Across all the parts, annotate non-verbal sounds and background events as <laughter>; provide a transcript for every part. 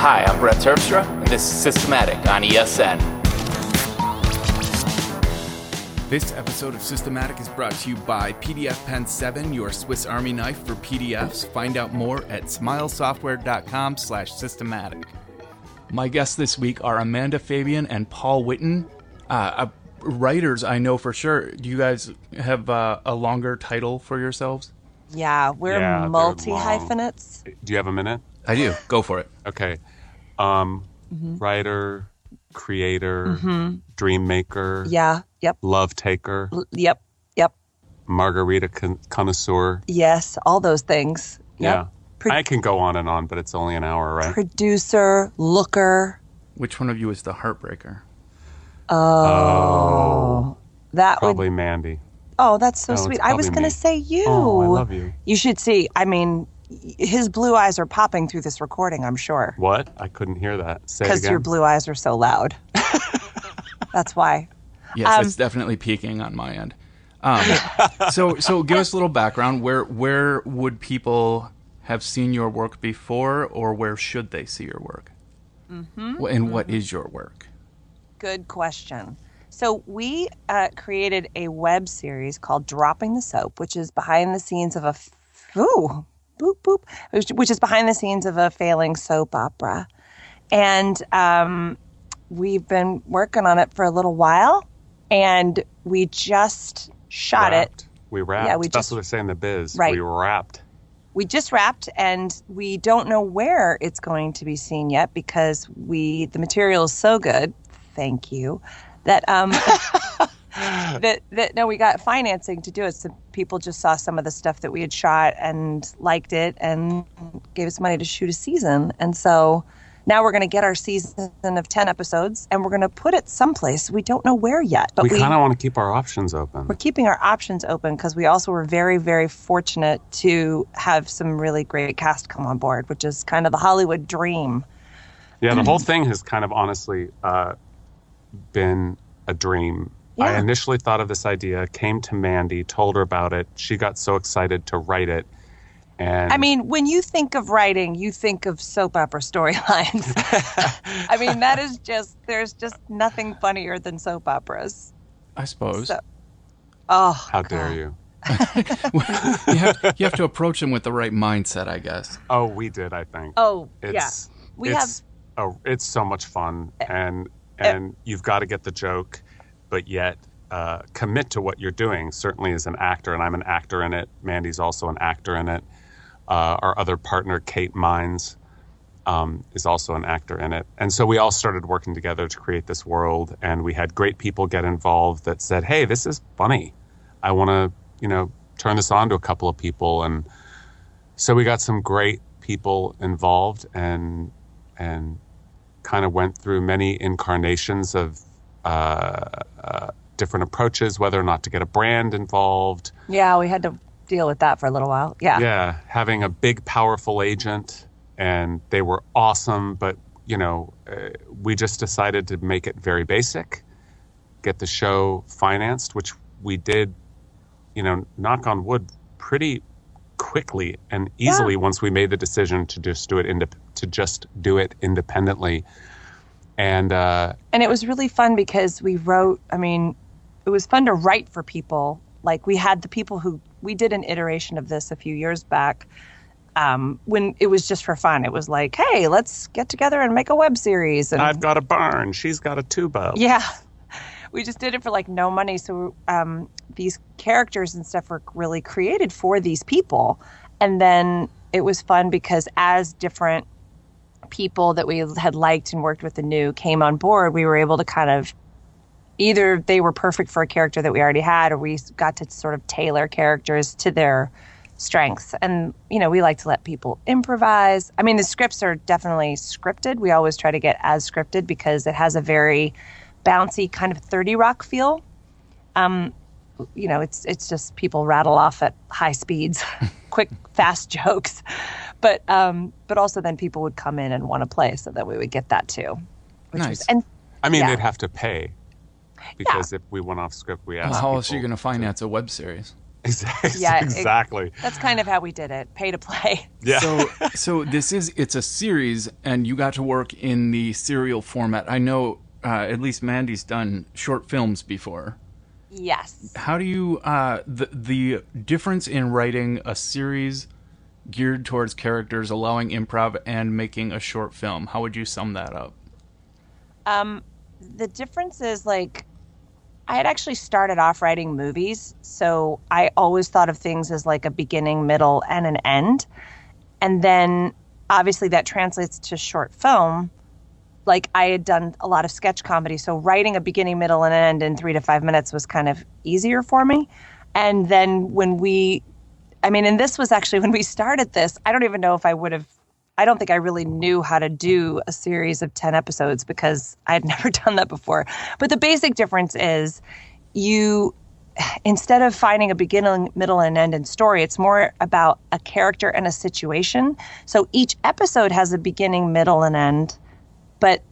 Hi, I'm Brett Terpstra, and this is Systematic on ESN. This episode of Systematic is brought to you by PDF Pen 7, your Swiss Army knife for PDFs. Find out more at smilesoftware.com slash systematic. My guests this week are Amanda Fabian and Paul Witten. Uh, uh, writers, I know for sure. Do you guys have uh, a longer title for yourselves? Yeah, we're Yeah, multi hyphenates. Do you have a minute? I do. Go for it. Okay. Um, Mm-hmm. Writer, creator, dream maker, Yeah, yep, love taker, l- yep, yep. margarita con- connoisseur. Yes, all those things. Yep. Yeah. Pro- I can go on and on, but it's only an hour, right? Producer, looker. Which one of you is the heartbreaker? Oh, that Probably would. Mandy. Oh, that's so No, sweet. I was gonna say you. Oh, I love you. You should see. I mean, y- his blue eyes are popping through this recording. I'm sure What? I couldn't hear that. Say it because your blue eyes are so loud. <laughs> that's why. Yes, Um, it's definitely peaking on my end. Um, <laughs> so, so give us a little background. Where, where would people have seen your work before, or where should they see your work? Mm-hmm. And what is your work? Good question. So we uh, created a web series called "Dropping the Soap," which is behind the scenes of a f- ooh, boop boop, which, which is behind the scenes of a failing soap opera, and um, we've been working on it for a little while, and we just shot Wrapped. it. We wrapped. Yeah, we That's just- what they say in the biz. Right. We wrapped. We just wrapped, and we don't know where it's going to be seen yet because we the material is so good. Thank you. That um, <laughs> <sighs> that that no, we got financing to do it. So people just saw some of the stuff that we had shot and liked it, and gave us money to shoot a season. And so now we're going to get our season of ten episodes, and we're going to put it someplace. We don't know where yet, but we we, kind of want to keep our options open. we're keeping our options open because we also were very, very fortunate to have some really great cast come on board, which is kind of the Hollywood dream. Yeah, the <clears throat> whole thing has kind of honestly uh, been a dream. I initially thought of this idea, came to Mandy, told her about it. She got so excited to write it. And I mean, when you think of writing, you think of soap opera storylines. <laughs> I mean, that is just, there's just nothing funnier than soap operas. I suppose So- Oh, how dare you? <laughs> you, have, you have to approach them with the right mindset, I guess. Oh, we did, I think. Oh, it's, yeah. We it's, oh, it's so much fun, Eh, and and you've got to get the joke, but yet uh, commit to what you're doing. Certainly, as an actor, and I'm an actor in it. Mandy's also an actor in it. Uh, our other partner, Kate Mines, um, is also an actor in it. And so we all started working together to create this world. And we had great people get involved that said, "Hey, this is funny. I want to, you know, turn this on to a couple of people." And so we got some great people involved, and and kind of went through many incarnations of different approaches, whether or not to get a brand involved. Yeah, we had to deal with that for a little while. Yeah. Yeah, having a big, powerful agent, and they were awesome. But you know, uh, we just decided to make it very basic, get the show financed, which we did. You know, knock on wood, pretty quickly and easily once we made the decision to just do it to just do it independently. And uh, and it was really fun because we wrote i mean it was fun to write for people. Like we had the people who we did an iteration of this a few years back um, when it was just for fun. It was like hey let's get together and make a web series. And I've got a barn, she's got a tuba. yeah. <laughs> We just did it for like no money. So um, these characters and stuff were really created for these people. And then it was fun because as different people that we had liked and worked with and knew came on board we were able to kind of either they were perfect for a character that we already had or we got to sort of tailor characters to their strengths. And you know we like to let people improvise. I mean the scripts are definitely scripted. We always try to get as scripted because it has a very bouncy kind of 30 rock feel. Um you know it's it's just people rattle off at high speeds <laughs> quick fast jokes but um but also then people would come in and want to play so that we would get that too which Nice. was and I mean, Yeah. they'd have to pay because if we went off script, we asked. Well, how else are you going to finance a web series? <laughs> Exactly. Yeah, it- exactly. That's kind of how we did it. Pay to play. <laughs> yeah. So, so this is it's a series, and you got to work in the serial format. I know uh, at least Mandy's done short films before. Yes. How do you uh, the the difference in writing a series geared towards characters, allowing improv, and making a short film? How would you sum that up? Um, the difference is like I had actually started off writing movies, so I always thought of things as like a beginning, middle, and an end. And then obviously that translates to short film. Like I had done a lot of sketch comedy, so writing a beginning, middle, and end in three to five minutes was kind of easier for me. And then when we, I mean, and this was actually <laughs> when we started this, I don't even know if I would have I don't think I really knew how to do a series of 10 episodes because I had <laughs> never done that before. But the basic difference is you, instead of finding a beginning, middle, and end in story, it's more about a character and a situation. So each episode has a beginning, middle, and end, but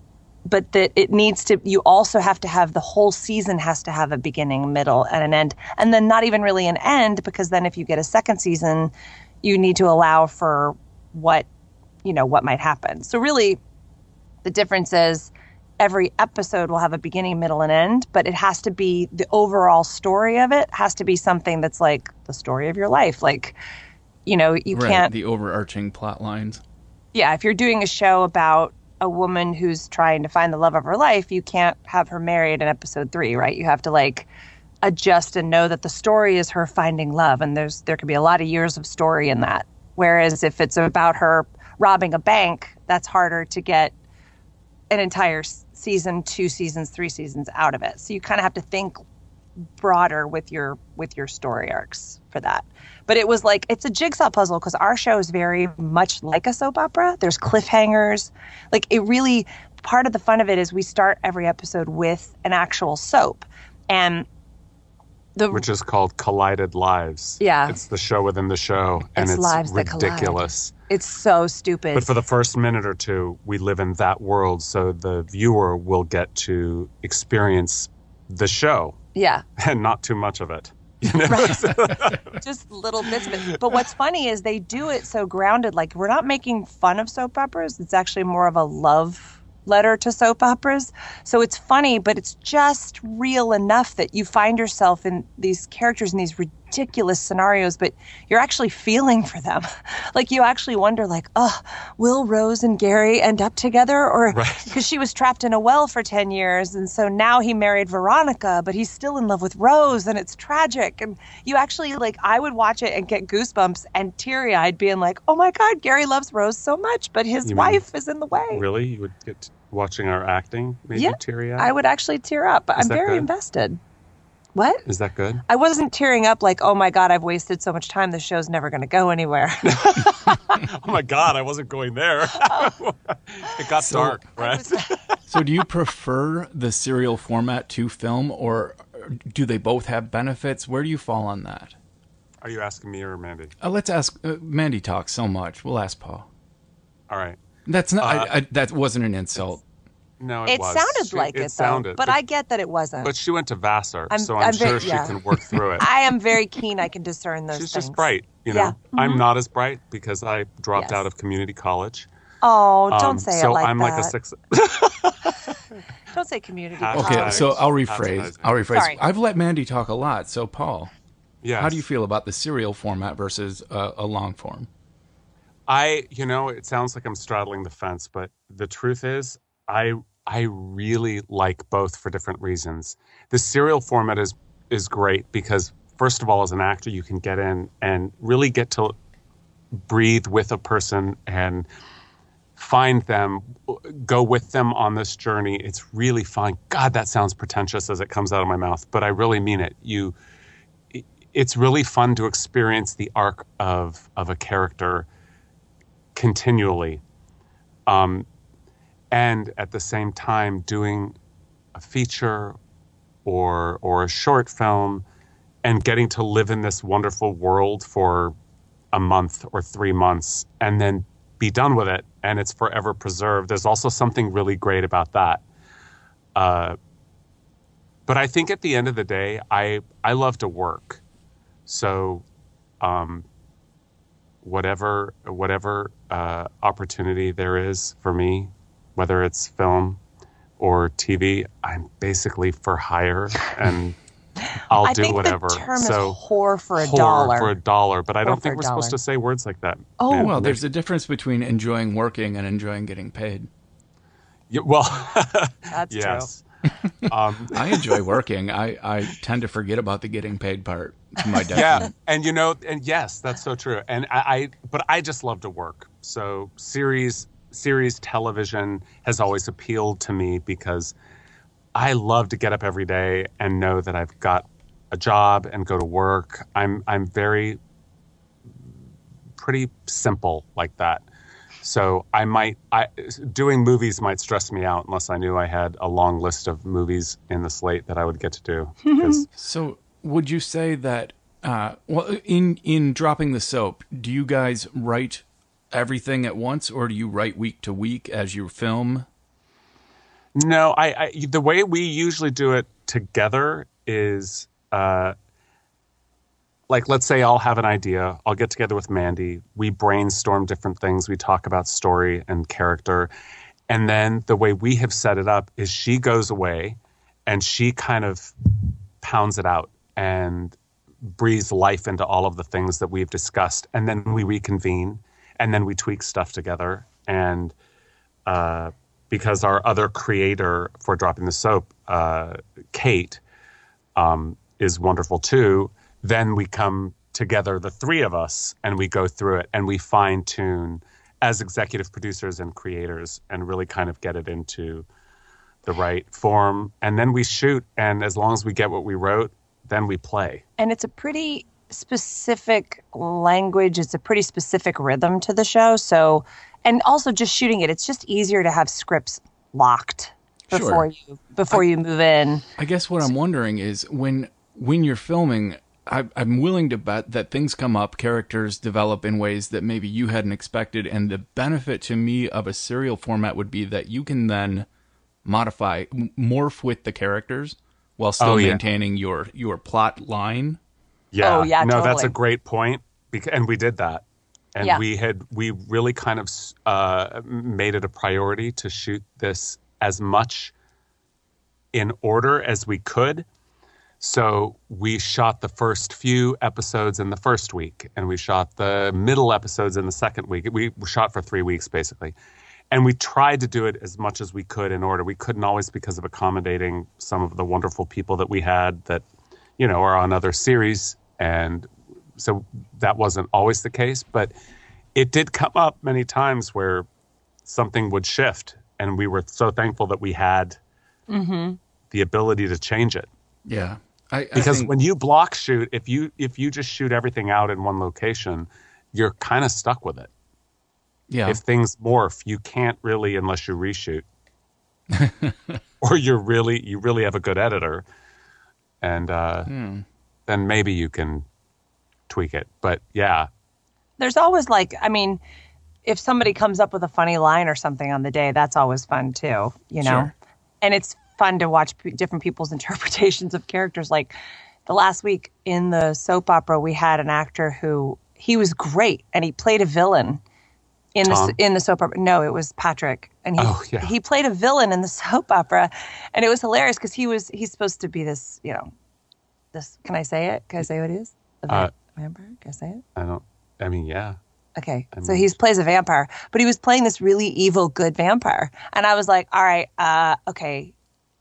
but that it needs to you also have to have the whole season has to have a beginning middle and an end and then not even really an end because then if you get a second season you need to allow for what you know what might happen so really the difference is every episode will have a beginning middle and end but it has to be the overall story of it has to be something that's like the story of your life like you know you right, can't the overarching plot lines. yeah, if you're doing a show about a woman who's trying to find the love of her life, you can't have her married in episode three, right? You have to like adjust and know that the story is her finding love, and there's there could be a lot of years of story in that. Whereas if it's about her robbing a bank, that's harder to get an entire season, two seasons, three seasons out of it. So you kind of have to think broader with your with your story arcs for that. But it was like it's a jigsaw puzzle because our show is very much like a soap opera. There's cliffhangers. Like it really part of the fun of it is we start every episode with an actual soap. And the Which is called Collided Lives. Yeah. It's the show within the show, and It's it's, lives that collide. ridiculous. it's so stupid. But for the first minute or two, we live in that world, so the viewer will get to experience the show yeah. <laughs> and not too much of it. <laughs> You know? <laughs> just little bits of it. But what's funny is they do it so grounded. Like we're not making fun of soap operas. It's actually more of a love letter to soap operas. So it's funny, but it's just real enough that you find yourself in these characters in these ridiculous scenarios, but you're actually feeling for them. <laughs> like you actually wonder, like, oh, will Rose and Gary end up together? Or Right. because she was trapped in a well for 10 years and so now he married veronica but he's still in love with rose and it's tragic and you actually like i would watch it and get goosebumps and teary-eyed being like oh my god gary loves rose so much but his You mean- wife is in the way really? You would get watching our acting, maybe Yeah, teary eyed? i would actually tear up but i'm very good? invested what Is that good? i wasn't tearing up like oh my god i've wasted so much time the show's never going to go anywhere <laughs> Oh my God, I wasn't going there. <laughs> it got dark, right? <laughs> So, do you prefer the serial format to film, or do they both have benefits? Where do you fall on that? Are you asking me or Mandy? Uh, let's ask uh, Mandy. Talks so much. We'll ask Paul. All right. That's not. Uh, I, I, that wasn't an insult. It No, it, was. It sounded She- like it, though sounded, but, i get that it wasn't But she went to Vassar, I'm- so I'm, I'm sure very- she yeah. can work through it. <laughs> i am very keen i can discern those She's things just bright, you know. Yeah. Mm-hmm. I'm not as bright because I dropped Yes. out of community college. oh don't Um, say so it like that. So I'm that like a six. <laughs> <laughs> don't say community Okay, Okay, so I'll rephrase. I'll rephrase. Sorry. I've let Mandy talk a lot. So, Paul, Yes. how do you feel about the serial format versus uh, a long form? I, you know, it sounds like I'm straddling the fence, but the truth is, I I really like both for different reasons. The serial format is is great because first of all, as an actor, you can get in and really get to breathe with a person and find them, go with them on this journey. It's really fun. God, that sounds pretentious as it comes out of my mouth, but I really mean it. You, it's really fun to experience the arc of of a character continually, um, and at the same time doing a feature or or a short film and getting to live in this wonderful world for a month or three months and then be done with it and it's forever preserved. There's also something really great about that. Uh, but I think at the end of the day, I I love to work. So, um, whatever whatever uh, opportunity there is for me, whether it's film or TV, I'm basically for hire, and <laughs> I'll I do think whatever. the term so is whore for a whore dollar. for a dollar, but I don't think we're supposed to say words like that. Oh, man. Well, there's a difference between enjoying working and enjoying getting paid. Yeah, well, <laughs> That's yes. <laughs> um, I enjoy working. I, I tend to forget about the getting paid part to my yeah, and you know, and yes, that's so true. And I, I, but I just love to work. So series, series television has always appealed to me because I love to get up every day and know that I've got a job and go to work. I'm, I'm very, pretty simple like that. So I might, I, doing movies might stress me out unless I knew I had a long list of movies in the slate that I would get to do. So, would you say that, uh, well, in in dropping the soap, do you guys write everything at once, or do you write week to week as you film? No, I, I the way we usually do it together is uh like let's say I'll have an idea, I'll get together with Mandy, we brainstorm different things, we talk about story and character. And then the way we have set it up is she goes away and she kind of pounds it out and breathes life into all of the things that we've discussed and then we reconvene and then we tweak stuff together. And uh, because our other creator for dropping the soap uh, kate um, is wonderful too then we come together the three of us and we go through it and we fine tune as executive producers and creators and really kind of get it into the right form. And then we shoot and as long as we get what we wrote then we play. And it's a pretty specific language it's a pretty specific rhythm to the show so and also just shooting it it's just easier to have scripts locked Sure. before you before you move in I guess what I'm wondering is when when you're filming, I, I'm willing to bet that things come up, characters develop in ways that maybe you hadn't expected, and the benefit to me of a serial format would be that you can then modify, m- morph with the characters while still Oh, yeah. maintaining your your plot line. Yeah. Oh, yeah, No, that's a great point. Bec- and we did that. And Yeah. we had we really kind of uh, made it a priority to shoot this as much in order as we could. So we shot the first few episodes in the first week, and we shot the middle episodes in the second week. We shot for three weeks basically, and we tried to do it as much as we could in order. We couldn't always because of accommodating some of the wonderful people that we had that, you know, are on other series, and so that wasn't always the case. But it did come up many times where something would shift, and we were so thankful that we had the ability to change it. Yeah, I, I because think- when you block shoot if you if you just shoot everything out in one location you're kind of stuck with it. Yeah, if things morph you can't really unless you reshoot. <laughs> Or you're really you really have a good editor. And uh, Hmm. Then maybe you can tweak it but yeah there's always like i mean if somebody comes up with a funny line or something on the day that's always fun too you know Sure. and it's fun to watch p- different people's <laughs> interpretations of characters like the last week in the soap opera we had an actor who he was great and he played a villain in the Tom? in the soap opera no it was patrick and he Oh, yeah. he played a villain in the <laughs> soap opera and it was hilarious because he was he's supposed to be this you know this can i say it can i say what it is a va- Uh, vampire can i say it i don't i mean yeah Okay, I so mean- he plays a vampire, but he was playing this really evil, good vampire, and I was like, "All right, uh, okay,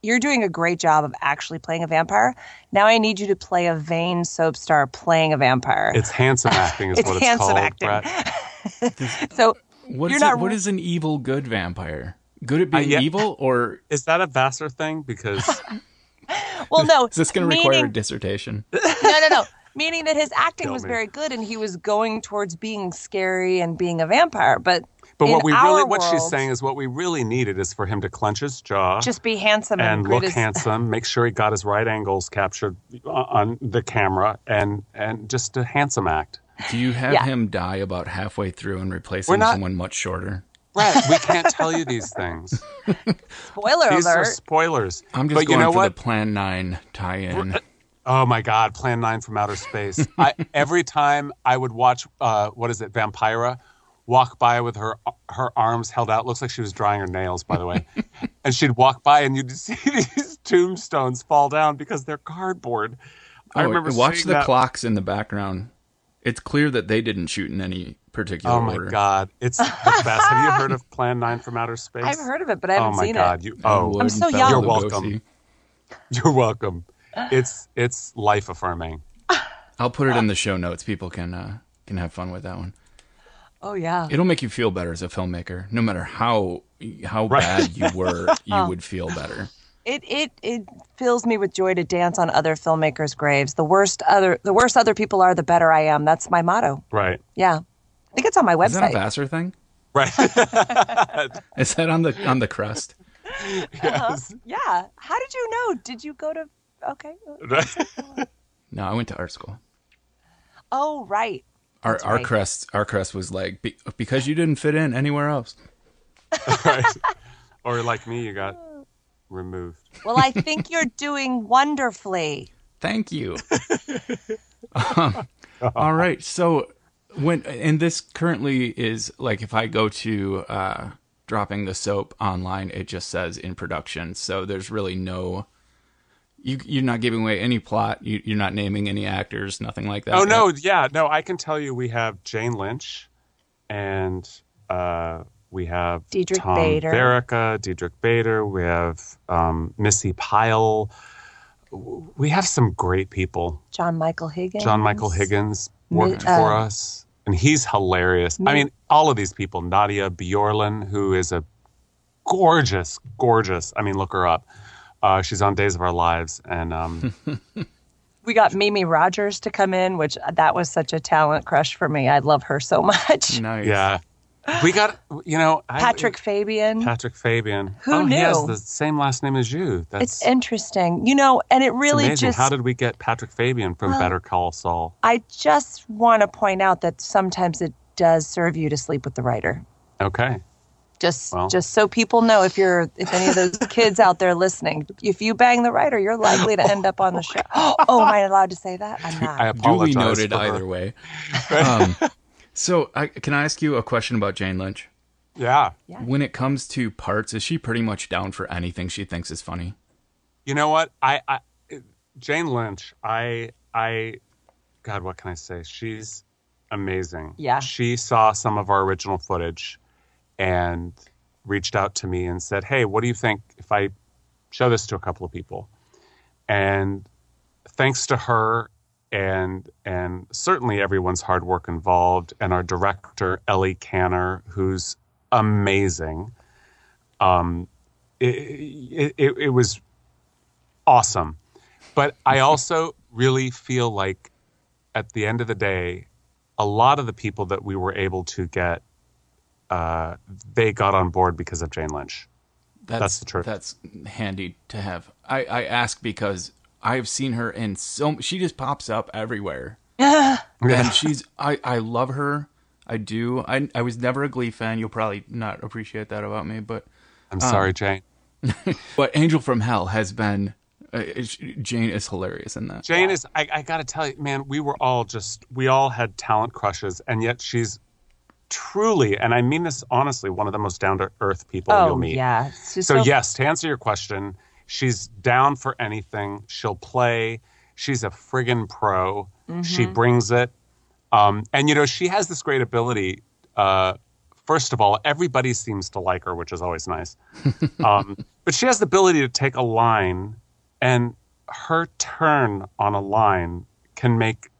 you're doing a great job of actually playing a vampire. Now I need you to play a vain soap star playing a vampire. it's handsome <laughs> acting is It's what it's handsome called acting. Brett. <laughs> so what you're not what is an evil good vampire? Good at being yeah. evil, or <laughs> is that a vassar thing because <laughs> well, no, is this going to require a dissertation? <laughs> no, no, no. Meaning that his acting Kill was me. very good, and he was going towards being scary and being a vampire. But but in what we our really what she's saying is what we really needed is for him to clench his jaw just be handsome and, and look his- handsome. Make sure he got his right angles captured on the camera, and and just a handsome act. Do you have Yeah. him die about halfway through and replacing We're not- someone much shorter? Brett, we can't tell you these things. Spoiler These alert! are spoilers. I'm just but going you know for what? the Plan Nine tie-in. Oh my God, Plan 9 from Outer Space. I, <laughs> every time I would watch, uh, what is it, Vampira, walk by with her her arms held out. Looks like she was drying her nails, by the way. <laughs> and she'd walk by and you'd <laughs> see these tombstones fall down because they're cardboard. I Oh, remember watch seeing the that. clocks in the background. It's clear that they didn't shoot in any particular order. Oh my order. God, it's the best. Have you heard of <laughs> Plan 9 from Outer Space? I've heard of it, but I Oh haven't my seen God, it. you I oh, would I'm so young. You're welcome. <laughs> you're welcome. It's it's life affirming. <laughs> I'll put it in the show notes. People can uh, can have fun with that one. Oh yeah. It'll make you feel better as a filmmaker. No matter how how Right. bad you were, you would feel better. It it it fills me with joy to dance on other filmmakers' graves. The worst other the worse other people are, the better I am. That's my motto. Right. Yeah. I think it's on my website. Is that a website. Vassar thing? Right. <laughs> <laughs> Is that on the on the crest? yes. Uh-huh. Yeah. How did you know? Did you go to Okay. <laughs> No, I went to art school. Oh, right. Our That's our right. crest our crest was like be, because you didn't fit in anywhere else. right. Or like me, you got removed. Well, I think you're doing wonderfully. Thank you. <laughs> All right. So when and this currently is like if I go to uh dropping the soap online, it just says in production. So there's really no you you're not giving away any plot. You, you're not naming any actors, nothing like that. Oh no, yeah, no, I can tell you we have Jane Lynch and uh we have Diedrich Tom Bader. Verica, Diedrich Bader, we have um, Missy Pyle. We have some great people. John Michael Higgins. John Michael Higgins worked Mi- uh, for us, and he's hilarious. I mean, all of these people. Nadia Bjorlin, who is a gorgeous, gorgeous. I mean, look her up. Uh, she's on Days of Our Lives, and um, <laughs> We got Mimi Rogers to come in, which that was such a talent crush for me. I love her so much. Nice. yeah, we got you know I- Patrick Fabian. Patrick Fabian. Who oh, He has knew? the same last name as you. That's it's interesting, you know, and it really amazing. just. How did we get Patrick Fabian from Better Call Saul? I just want to point out that sometimes it does serve you to sleep with the writer. Okay. Just, Well. just so people know, if you're, if any of those <laughs> kids out there listening, if you bang the writer, you're likely to end up on the <laughs> show. <gasps> Oh, am I allowed to say that? I'm <laughs> not. I Duly apologize. noted for her. either way. Um, so I, can I ask you a question about Jane Lynch? Yeah. Yeah. When it comes to parts, is she pretty much down for anything she thinks is funny? You know what? I, I Jane Lynch, I I God, what can I say? She's amazing. Yeah. She saw some of our original footage and reached out to me and said, "Hey, what do you think if I show this to a couple of people?" And thanks to her and and certainly everyone's hard work involved and our director Ellie Kanner who's amazing um it, it, it was awesome but i also really feel like at the end of the day a lot of the people that we were able to get uh, they got on board because of jane lynch That's, That's the truth. That's handy to have. I, I ask because I've seen her in so she just pops up everywhere. <laughs> And she's I, I love her. I do. I I was never a Glee fan. You'll probably not appreciate that about me, but i'm sorry jane <laughs> but Angel from Hell has been uh, Jane is hilarious in that. Jane is, I, I got to tell you, man, we were all just, we all had talent crushes, and yet she's truly, and I mean this honestly, one of the most down to earth people you'll oh, meet. yeah. It's just So, yes, to answer your question, she's down for anything. She'll play. She's a friggin' pro. She brings it. Um, and, you know, she has this great ability. Uh, first of all, everybody seems to like her, which is always nice. <laughs> um, but she has the ability to take a line and her turn on a line can make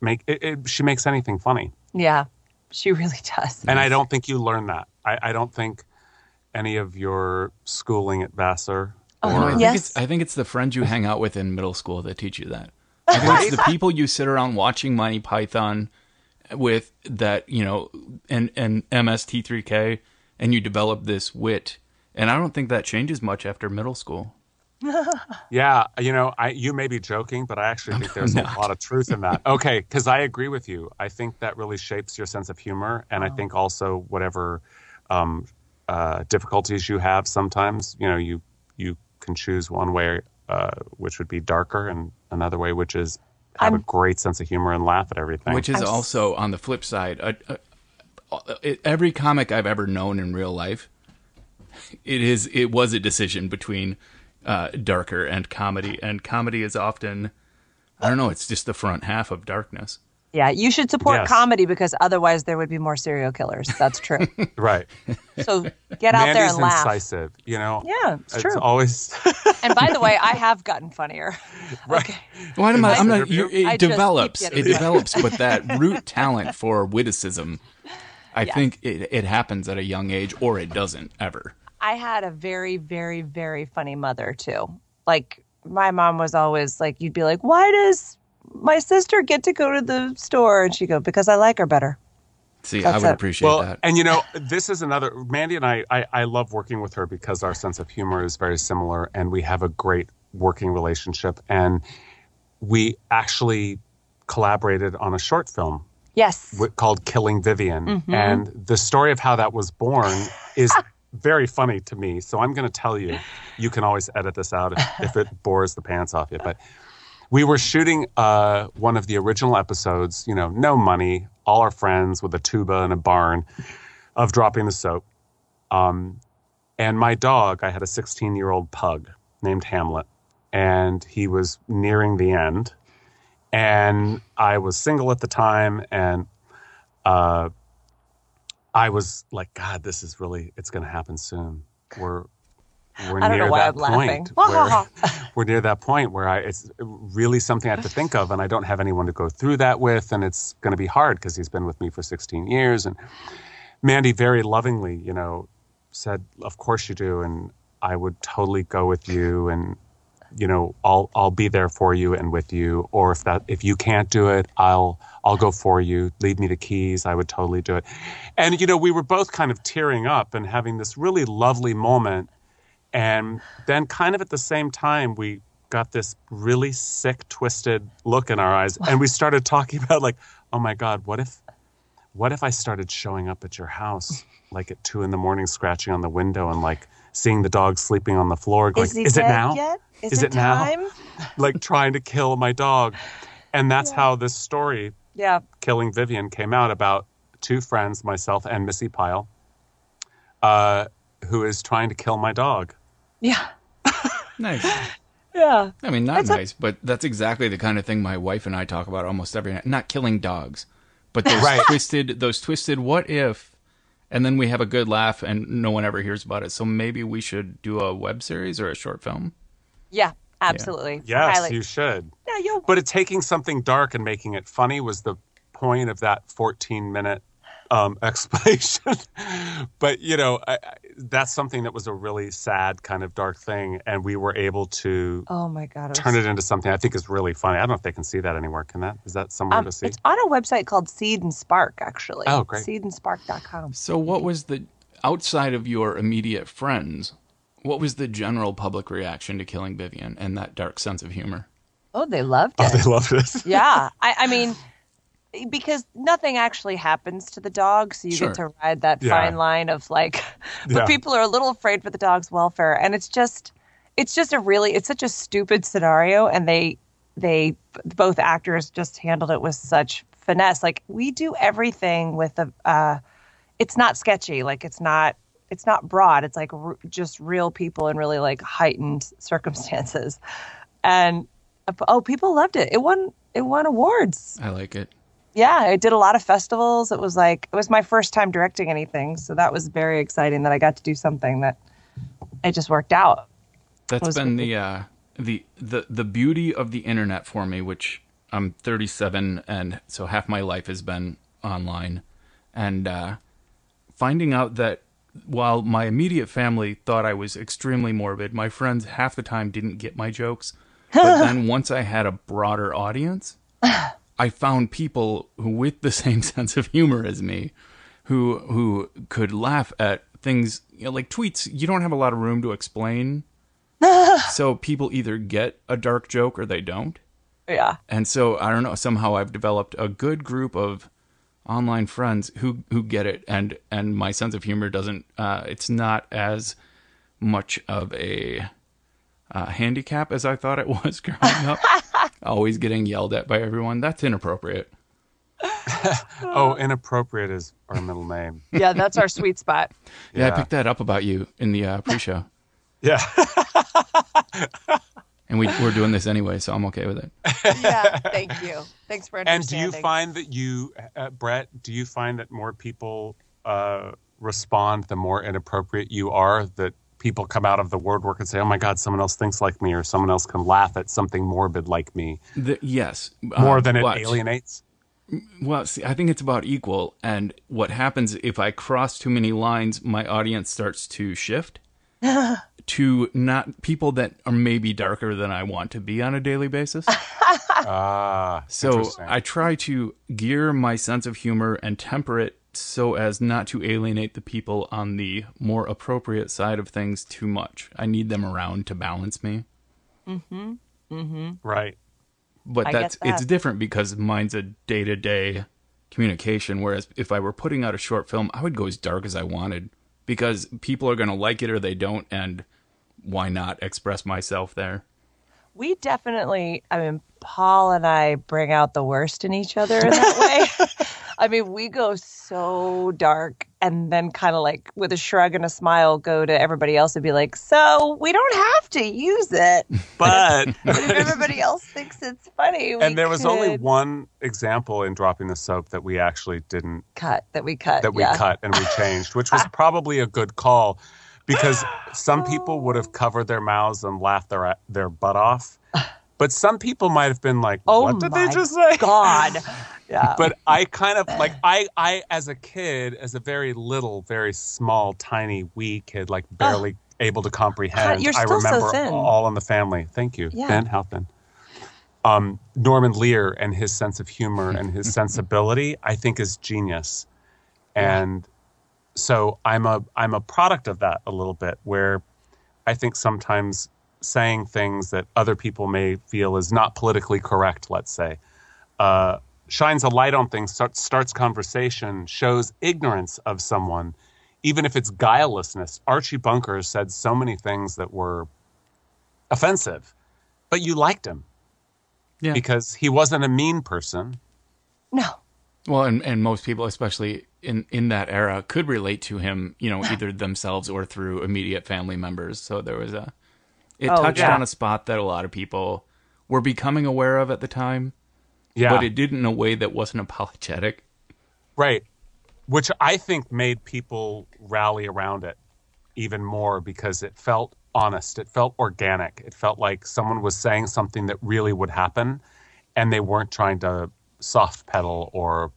make it, it, she makes anything funny Yeah, she really <laughs> does. and i don't think you learn that i, I don't think any of your schooling at vassar No, I Oh, think yes. it's I think it's the friends you hang out with in middle school that teach you that. I think it's the people you sit around watching Monty Python with that, you know, and and MST3K and you develop this wit. And I don't think that changes much after middle school. <laughs> Yeah, you know, I you may be joking, but I actually think there's a lot of truth in that. Okay, because I agree with you. I think that really shapes your sense of humor, and I think also whatever um, uh, difficulties you have, sometimes you know you you can choose one way uh, which would be darker, and another way, which is have a I'm- great sense of humor and laugh at everything. Which is I'm also on the flip side, uh, uh, uh, every comic I've ever known in real life, it is it was a decision between uh, darker and comedy, and comedy is often, I don't know, it's just the front half of darkness. Yeah, you should support Yes. comedy because otherwise there would be more serial killers. That's true. <laughs> right. so get out there and laugh. incisive. You know. Yeah, it's true. always. And by the way, I <laughs> have gotten funnier. Okay. Well, I'm not, I'm not, you, it I develops. It better. develops, but <laughs> that root talent for witticism, I Yes. think it, it happens at a young age, or it doesn't ever. I had a very, very, very funny mother too. Like my mom was always like, you'd be like, why does my sister get to go to the store? And she'd go, because I like her better. See, I would it. appreciate well, that. and you know, this is another. Mandy and I, I, I love working with her because our sense of humor is very similar, and we have a great working relationship. And we actually collaborated on a short film Yes. wi- called Killing Vivian. Mm-hmm. And the story of how that was born <laughs> is very funny to me. So I'm going to tell you. You can always edit this out if, if it bores the pants off you. But we were shooting uh, one of the original episodes, you know, no money, all our friends with a tuba and a barn of dropping the soap. Um, and my dog, I had a 16 year old pug named Hamlet, and he was nearing the end and I was single at the time, and uh, I was like, God, this is really it's going to happen soon. We're we're I don't near know why that I'm laughing. point where <laughs> we're near that point where I it's really something I have to think of, and I don't have anyone to go through that with, and it's going to be hard because he's been with me for 16 years, and Mandy very lovingly, you know, said, "Of course you do," and I would totally go with you, and you know, I'll I'll be there for you and with you. Or if that if you can't do it, I'll I'll go for you. Leave me the keys. I would totally do it. And you know, we were both kind of tearing up and having this really lovely moment. And then, kind of at the same time, we got this really sick, twisted look in our eyes, and we started talking about like, oh my God, what if what if I started showing up at your house like at two in the morning, scratching on the window and like seeing the dog sleeping on the floor, going, Is he "Is it now? yet? Is, Is it, it now?" <laughs> like trying to kill my dog. And that's how this story, Yeah. Killing Vivian, came out about two friends, myself and Missy Pyle, uh, who is trying to kill my dog. Yeah. Nice. <laughs> Yeah. I mean, not That's a- nice, but that's exactly the kind of thing my wife and I talk about almost every night. Not killing dogs, but those <laughs> Right. twisted, those twisted. What if? And then we have a good laugh, and no one ever hears about it. So maybe we should do a web series or a short film. Yeah. Absolutely. Yes, Highly- you should. Yeah, you'll But it, taking something dark and making it funny was the point of that 14 minute um, <laughs> explanation. but, you know, I, I, that's something that was a really sad kind of dark thing. And we were able to Oh my god. was- turn it into something I think is really funny. I don't know if they can see that anywhere. Can that? Is that somewhere Um, to see? it's on a website called Seed and Spark, actually. Oh, great. Seedandspark.com. So, what was the outside of your immediate friends? What was the general public reaction to killing Vivian and that dark sense of humor? Oh, they loved Oh, it. they loved it. <laughs> yeah. I, I mean, because nothing actually happens to the dog, so you Sure. get to ride that Yeah. fine line of like, <laughs> but Yeah. people are a little afraid for the dog's welfare, and it's just, it's just a really, it's such a stupid scenario, and they, they, both actors just handled it with such finesse. Like we do everything with a, uh, it's not sketchy, like it's not. It's not broad. It's like r- just real people in really like heightened circumstances, and oh, people loved it. It won. It won awards I like it. Yeah, I did a lot of festivals. It was like it was my first time directing anything, so that was very exciting that I got to do something that it just worked out. That's been the uh, the the the beauty of the internet for me, which I'm 37, and so half my life has been online, and uh, finding out that while my immediate family thought I was extremely morbid, my friends half the time didn't get my jokes. <laughs> But then once I had a broader audience, <laughs> I found people who, with the <laughs> same sense of humor as me, who who could laugh at things you know, like tweets. You don't have a lot of room to explain, <laughs> so people either get a dark joke or they don't. Yeah, And so I don't know. Somehow I've developed a good group of online friends who who get it, and and my sense of humor doesn't. Uh, it's not as much of a uh, handicap as I thought it <laughs> was growing up. Always getting yelled at by everyone. That's inappropriate. <laughs> Oh, inappropriate is our middle name. <laughs> Yeah, that's our sweet spot. Yeah, I picked that up about you in the uh, pre-show, <laughs> Yeah. and we, we're doing this anyway, so I'm okay with it. Yeah, thank you. Thanks for understanding. and do you find that you, uh, Brett, do you find that more people uh, respond the more inappropriate you are? That people come out of the word work and say, "Oh my God, someone else thinks like me," or someone else can laugh at something morbid like me The, yes, more uh, than it but- alienates. Well, see, I think it's about equal. And what happens if I cross too many lines, my audience starts to shift <laughs> to not people that are maybe darker than I want to be on a daily basis. <laughs> Ah, So. I try to gear my sense of humor and temper it so as not to alienate the people on the more appropriate side of things too much. I need them around to balance me. Mm-hmm. Mm-hmm. Right. But I get that's it's different because mine's a day to day communication. Whereas if I were putting out a short film, I would go as dark as I wanted because people are going to like it or they don't, and why not express myself there? we definitely i mean paul and i bring out the worst in each other in that way <laughs> i mean we go so dark and then kind of like with a shrug and a smile go to everybody else and be like so we don't have to use it <laughs> But <laughs> but if everybody else thinks it's funny we and there was only one example in dropping the soap that we actually didn't cut that we cut that we yeah. cut and we changed, which was <laughs> probably a good call because <gasps> some people would have covered their mouths and laughed their their butt off. But some people might have been like, oh "What did my they just say?" <laughs> god yeah But I kind of like I I as a kid, as a very little, very small, tiny, wee kid, like barely able to comprehend. you're I still so remember thin. all in the family. Thank you, Yeah. thin. How thin? Um, Norman Lear and his sense of humor and his <laughs> sensibility, I think, is genius. And so I'm a I'm a product of that a little bit, where I think sometimes saying things that other people may feel is not politically correct, let's say, uh, shines a light on things, start, starts conversation, shows ignorance of someone, even if it's guilelessness. Archie Bunker said so many things that were offensive, but you liked him Yeah. because he wasn't a mean person. no Well, and, and most people, especially in, in that era, could relate to him, you know, either themselves or through immediate family members. So there was a, it Oh, touched yeah. on a spot that a lot of people were becoming aware of at the time, Yeah, but it did in a way that wasn't <laughs> apologetic. Right. Which I think made people rally around it even more because it felt honest. It felt organic. It felt like someone was saying something that really would happen and they weren't trying to soft pedal or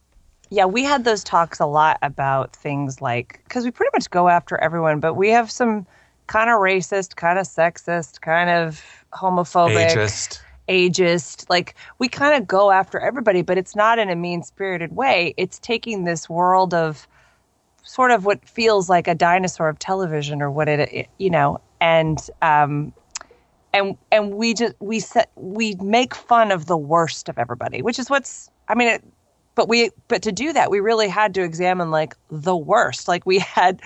Yeah, we had those talks a lot about things like because we pretty much go after everyone, but we have some kind of racist, kind of sexist, kind of homophobic, ageist. ageist. Like we kind of go after everybody, but it's not in a mean spirited way. It's taking this world of sort of what feels like a dinosaur of television or what it, it you know, and um and and we just we set we make fun of the worst of everybody, which is what's I mean it, but we but to do that we really had to examine like the worst. Like we had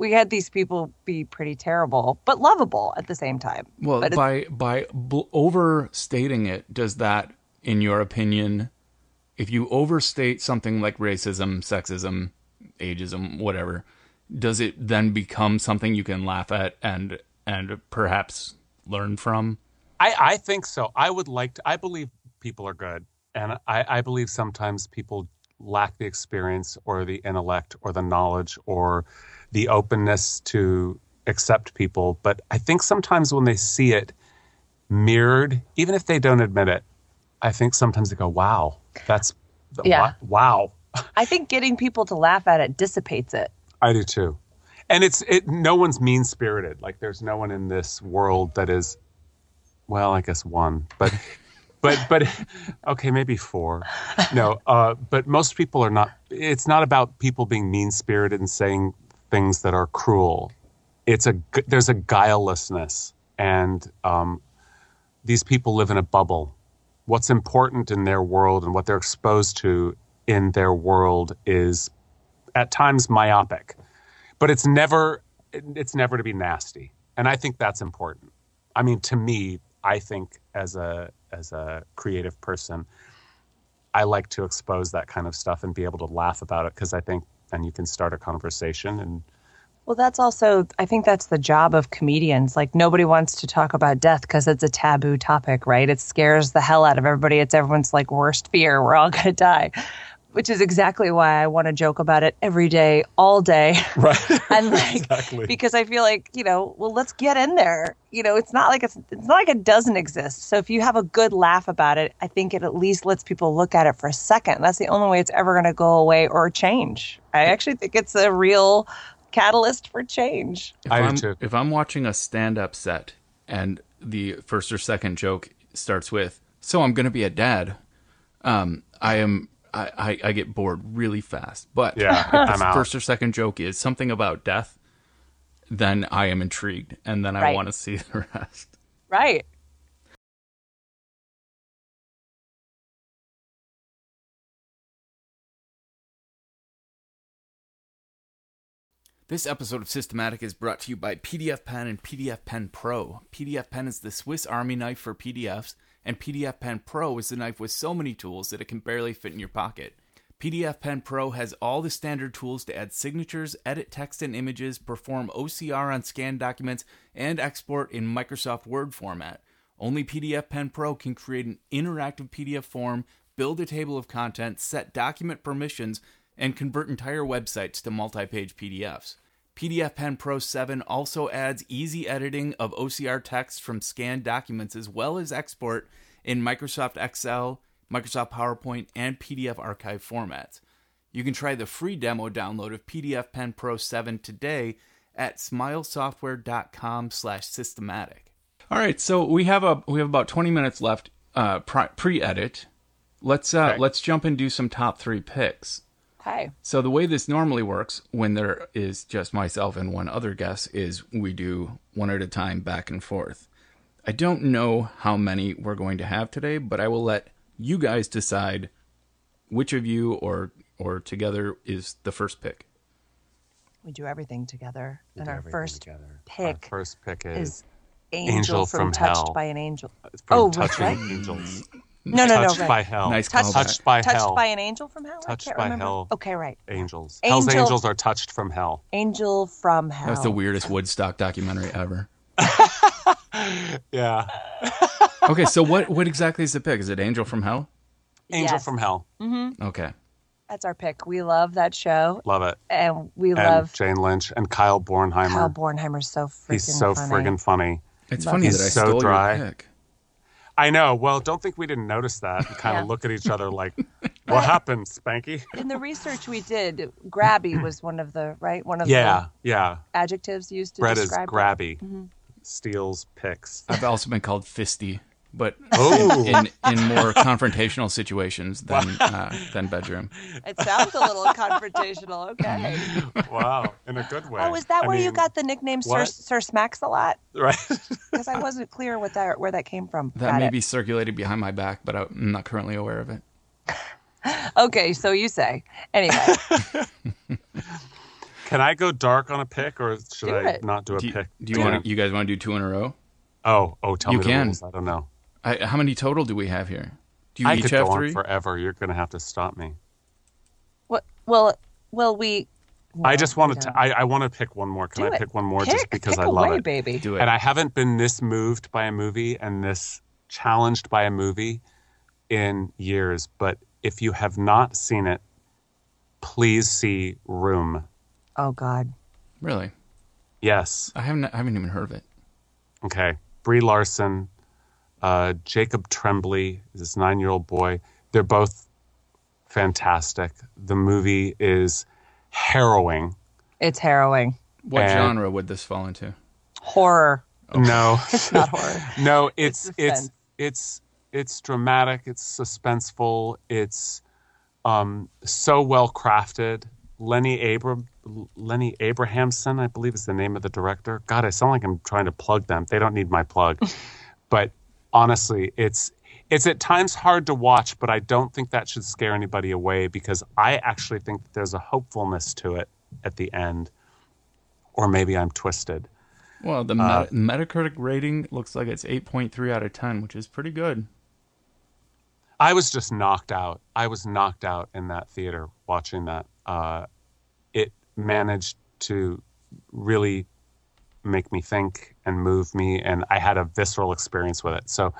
we had these people be pretty terrible but lovable at the same time. Well, But by by bl- overstating it, does that, in your opinion, if you overstate something like racism, sexism, ageism, whatever, does it then become something you can laugh at and and perhaps learn from? I, I think so. I would like to, I believe people are good. And I, I believe sometimes people lack the experience or the intellect or the knowledge or the openness to accept people. But I think sometimes when they see it mirrored, even if they don't admit it, I think sometimes they go, wow, that's, Yeah. wow. I think getting people to laugh at it dissipates it. I do too. And it's it no one's mean spirited. Like there's no one in this world that is well, I guess one. But <laughs> but but okay, maybe four. No, uh but most people are not it's not about people being mean spirited and saying things that are cruel. It's a there's a guilelessness and um these people live in a bubble. What's important in their world and what they're exposed to in their world is at times myopic but it's never it's never to be nasty and i think that's important I mean, to me, I think as a as a creative person, I like to expose that kind of stuff and be able to laugh about it because I think then you can start a conversation and Well, that's also, I think that's the job of comedians. Like, nobody wants to talk about death because it's a taboo topic, right? It scares the hell out of everybody. It's everyone's like worst fear. We're all going to die, which is exactly why I want to joke about it every day, all day. <laughs> right <laughs> And like, exactly because I feel like, you know, well, let's get in there. You know, it's not like it's, it's not like it doesn't exist. So if you have a good laugh about it, I think it at least lets people look at it for a second. That's the only way it's ever going to go away or change. I actually think it's a real catalyst for change. If I do I'm, too. if I'm watching a stand up set and the first or second joke starts with, so I'm going to be a dad, um, I am. I, I, I get bored really fast. But Yeah, if the first or second joke is something about death, then I am intrigued, and then I Right. want to see the <laughs> rest. Right. This episode of Systematic is brought to you by PDF Pen and PDF Pen Pro. PDF Pen is the Swiss Army knife for PDFs, and PDF Pen Pro is the knife with so many tools that it can barely fit in your pocket. PDF Pen Pro has all the standard tools to add signatures, edit text and images, perform OCR on scanned documents, and export in Microsoft Word format. Only PDF Pen Pro can create an interactive PDF form, build a table of contents, set document permissions, and convert entire websites to multi page PDFs. PDF Pen Pro 7 also adds easy editing of OCR text from scanned documents as well as export in Microsoft Excel, Microsoft PowerPoint, and PDF archive formats. You can try the free demo download of PDF Pen Pro 7 today at smilesoftware.com slash systematic. All right, so we have a we have about 20 minutes left uh, pre edit. Let's uh, Okay. let's jump and do some top three picks. Okay. So the way this normally works when there is just myself and one other guest is we do one at a time back and forth. I don't know how many we're going to have today, but I will let you guys decide which of you or or together is the first pick. We do everything together. and our first together. Our pick first pick is, is Angel, Angel from, from Touched Hell. by an Angel. from oh, touching right. angels No, no, no. touched no. by Right. hell Nice Touched, touched by touched hell Touched by an angel from hell? Touched I can't by remember. hell. Okay, right. angels hell's angels are touched from hell Angel from hell. That's the weirdest Woodstock documentary ever. <laughs> yeah Okay, so what what exactly is the pick? Is it Angel from Hell? angel Yes. from hell mm-hmm. Okay. That's our pick. We love that show, love it and we and love jane lynch and kyle bornheimer Kyle Bornheimer's so freaking funny. he's so funny. friggin' funny It's Love funny He's that I so stole dry. your pick. I know. Well don't think we didn't notice that and kind Yeah. of look at each other <laughs> like what happened spanky? In the research we did, grabby was one of the right? One of yeah yeah. adjectives used to brett is describe it. grabby. Mm-hmm. steals picks. I've also been called fisty, but <laughs> Oh. in, in more confrontational situations than uh, than bedroom. It sounds a little confrontational. Okay. wow in a good way Oh, is that I where you got the nickname Sir, what? Sir Smacks a lot? right <laughs> Because I wasn't clear what that where that came from. That Got may it. be circulated behind my back, but I'm not currently aware of it. <laughs> Okay, so you say. Anyway, can i go dark on a pick or should Do i it. not do a Do you, pick do you want? You guys want to do two in a row? oh oh tell You me can. the rules i don't know I, how many total do we have here? Do you I each could have go three? on forever. You're going to have to stop me. what? Well, well, we. I just we wanted to. I, I want to pick one more. Can Do I it. pick one more pick, just because pick I love away, it? baby. do it. And I haven't been this moved by a movie and this challenged by a movie in years. But if you have not seen it, please see Room. Oh God. really? Yes. I haven't. I haven't even heard of it. Okay. Brie Larson, uh, Jacob Tremblay, this nine-year-old boy. They're both fantastic. The movie is harrowing. It's harrowing. What And- genre would this fall into? Horror. No. it's <laughs> Not <laughs> horror. no it's It's it's it's it's dramatic it's suspenseful it's um so well crafted lenny Abram, lenny abrahamson i believe is the name of the director god i sound like i'm trying to plug them they don't need my plug <laughs> but honestly it's it's at times hard to watch but i don't think that should scare anybody away because i actually think that there's a hopefulness to it at the end or maybe i'm twisted Well, the Uh, Meta- Metacritic rating looks like it's 8.3 out of 10, which is pretty good. I was just knocked out. I was knocked out in that theater watching that. Uh, it managed to really make me think and move me, and I had a visceral experience with it. So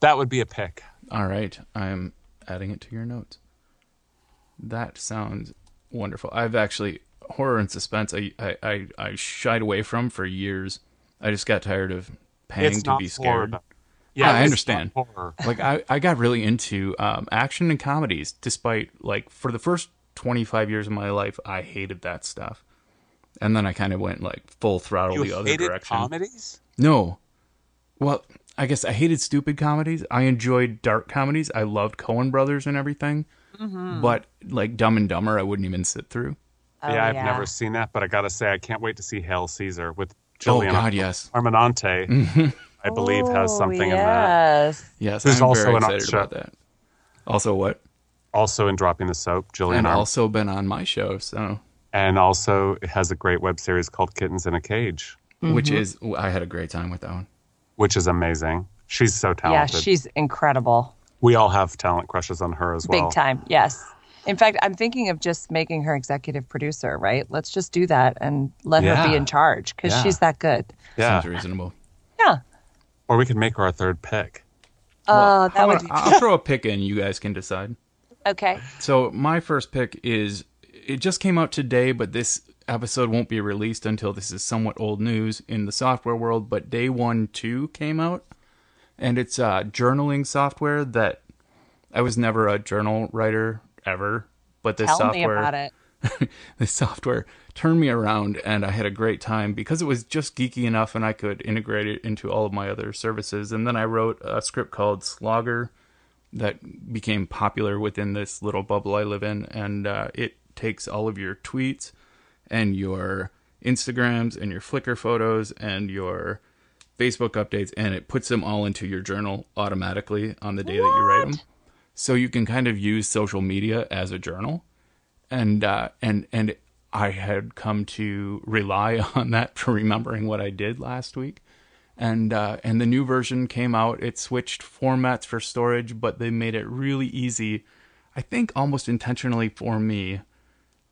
that would be a pick. All right, I'm adding it to your notes. That sounds wonderful. I've actually horror and suspense. I I I, I shied away from for years. I just got tired of paying it's to be scared. though. Yeah, I understand. horror. <laughs> like I, I got really into um, action and comedies despite like for the first 25 years of my life i hated that stuff and then i kind of went like full throttle You the other hated direction. comedies? no. Well i guess i hated stupid comedies. I enjoyed dark comedies. I loved coen brothers and everything. Mm-hmm. But like dumb and dumber i wouldn't even sit through. Oh, yeah, I've never seen that, but I gotta say, I can't wait to see Hail Caesar with oh god yes. Armenante. <laughs> Mm-hmm. I believe has Oh, something in that. yes. yes There's i'm also very an excited show. about that. Also what? Also in Dropping the Soap, Jillian and Arm- also been on my show so and also it has a great web series called Kittens in a Cage, which Mm-hmm. is i had a great time with that one which is amazing. She's so talented. Yeah, she's incredible. we all have talent crushes on her as well. Big time. Yes. In fact, I'm thinking of just making her executive producer, right? Let's just do that and let her be in charge because Yeah. she's that good. Yeah. sounds reasonable Yeah. Or we could make her our third pick. Uh, that would be i'll throw a pick in you guys can decide okay. So my first pick is it just came out today, but this episode won't be released until this is somewhat old news in the software world. But Day One Two came out, and it's uh, journaling software that I was never a journal writer ever, but this Tell software me about it. <laughs> this software turned me around and I had a great time because it was just geeky enough and I could integrate it into all of my other services. And then I wrote a script called Slogger that became popular within this little bubble I live in. And uh, it takes all of your tweets and your Instagrams and your Flickr photos and your Facebook updates and it puts them all into your journal automatically on the day that you write them. So you can kind of use social media as a journal and uh, and and I had come to rely <laughs> on that for remembering what I did last week, and uh, and the new version came out. It switched formats for storage, but they made it really easy. I think almost intentionally for me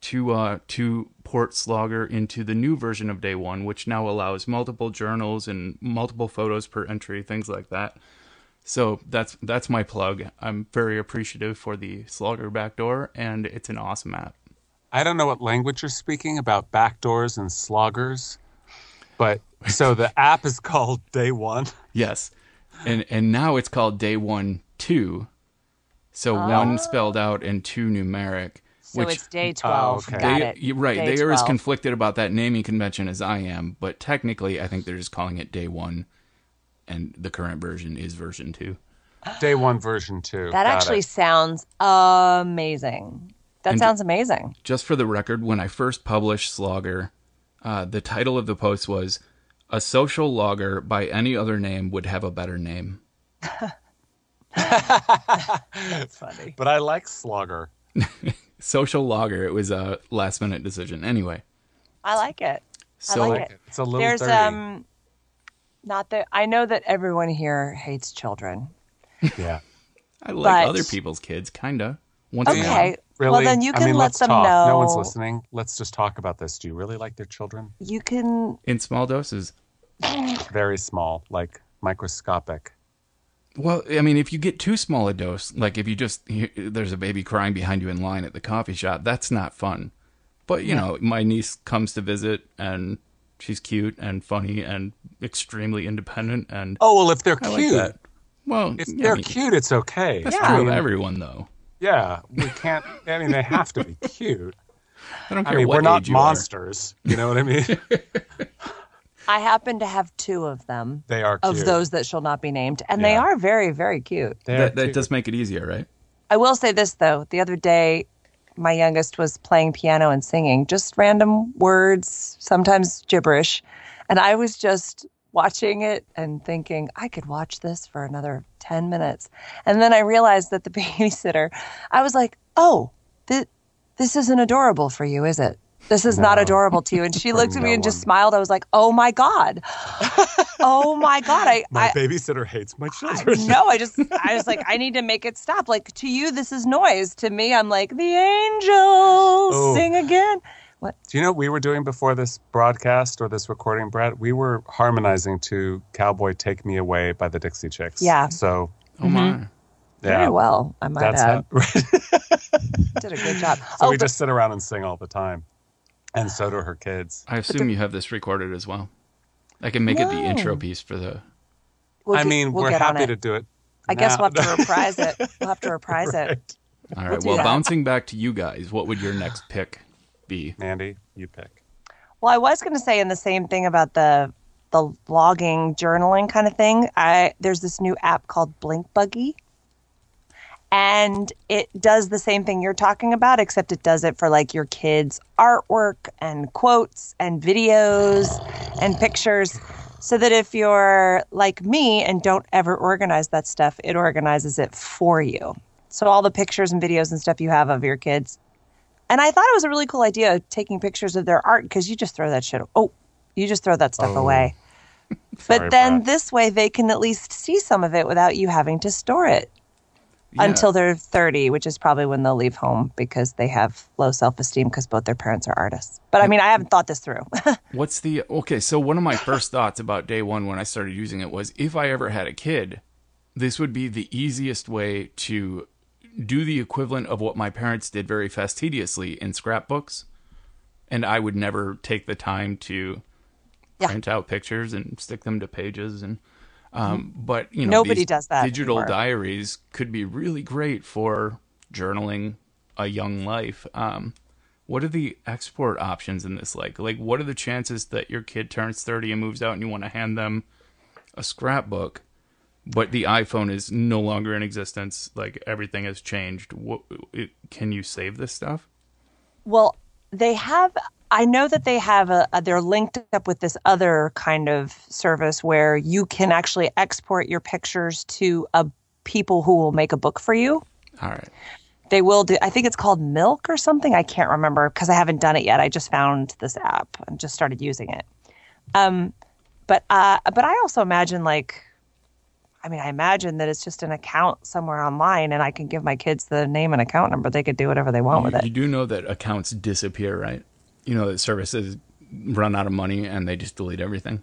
to uh, to port Slogger into the new version of Day One, which now allows multiple journals and multiple photos per entry, things like that. So that's that's my plug. I'm very appreciative for the Slogger backdoor, and it's an awesome app. I don't know what language you're speaking about backdoors and sloggers, but so the <laughs> app is called Day One. Yes, and and now it's called Day One Two, so one spelled out and two numeric. So which it's day 12. okay. Got they, it. you're right. Day they are as conflicted about that naming convention as I am, but technically, I think they're just calling it Day One, and the current version is version two. <gasps> Day One version two. That Got actually it. sounds amazing. That And- sounds amazing. Just for the record, when I first published Slogger, uh, the title of the post was "A social logger by any other name would have a better name." <laughs> That's funny. But I like Slogger. <laughs> Social logger. It was a last minute decision. Anyway, I like it. so like it. It's a little There's dirty. um not that I know that everyone here hates children. <laughs> yeah. I like But- other people's kids, kinda. Once again. Okay. Really? Well then you I can mean, let them talk. know. No one's listening. Let's just talk about this. Do you really like their children? You can in small doses. Very small, like microscopic. Well, I mean, if you get too small a dose, like if you just there's a baby crying behind you in line at the coffee shop, that's not fun. But you know, my niece comes to visit, and she's cute and funny and extremely independent, and Oh well, if they're I cute, like. Well, if yeah, they're I mean, cute, it's okay. that's Yeah. true of everyone, though. Yeah, we can't. I mean, they have to be cute. I don't I care mean, what we're not age you are. monsters. You know what I mean? <laughs> I happen to have two of them. they are cute. Of those that shall not be named. And they are very, very cute. That, that cute. does make it easier, right? I will say this though. The other day my youngest was playing piano and singing, just random words, sometimes gibberish. And I was just watching it and thinking, I could watch this for another 10 minutes. And then I realized that the <laughs> babysitter, I was like, oh, th- this isn't adorable for you, is it? This is not adorable to you. And she looked at <laughs> me no and just smiled. I was like, oh my God. oh my God. I, My I, babysitter hates my I children. no, I just I was like, I need to make it stop. Like to you, this is noise. To me, I'm like, the angels Oh. sing again. What? Do you know what we were doing before this broadcast or this recording, Brett? We were harmonizing to "Cowboy Take Me Away" by the Dixie Chicks. Yeah. So Oh my. Mm-hmm. yeah, Very well, I might that's add. how. <laughs> Did a good job. so oh, we but- just sit around and sing all the time, and so do her kids. I assume you have this recorded as well. I can make it the intro piece for the. we'll I get- mean, we'll we're happy to do it. I guess we'll have to <laughs> reprise it. We'll have to reprise it. All right. We'll Well, bouncing back to you guys, what would your next pick be? Mandy, you pick. Well, I was going to say in the same thing about the the logging journaling kind of thing. I there's this new app called Blink Buggy, and it does the same thing you're talking about, except it does it for like your kids' artwork and quotes and videos and pictures. So that if you're like me and don't ever organize that stuff, it organizes it for you. So all the pictures and videos and stuff you have of your kids and I thought it was a really cool idea taking pictures of their art because you just throw that shit. Oh, you just throw that stuff Oh. away. Sorry, but then Brett. this way they can at least see some of it without you having to store it Yeah. until they're 30, which is probably when they'll leave home because they have low self esteem because both their parents are artists. But I mean, I haven't thought this through. <laughs> What's the okay? So one of my first thoughts about day one when I started using it was if I ever had a kid, this would be the easiest way to do the equivalent of what my parents did very fastidiously in scrapbooks, and I would never take the time to Yeah. print out pictures and stick them to pages and. Um, but you know, Nobody does that Digital anymore. diaries could be really great for journaling a young life. Um, what are the export options in this like? Like, what are the chances that your kid turns 30 and moves out and you want to hand them a scrapbook, but the iPhone is no longer in existence? Like, everything has changed. What, it, can you save this stuff? Well, they have. I know that they have a, a. They're linked up with this other kind of service where you can actually export your pictures to a people who will make a book for you. All right. They will do. I think it's called Milk or something. I can't remember because I haven't done it yet. I just found this app and just started using it. Um, but uh, but I also imagine like. I mean, I imagine that it's just an account somewhere online, and I can give my kids the name and account number. They could do whatever they want with it. you do know that accounts disappear, right? You know that services run out of money and they just delete everything.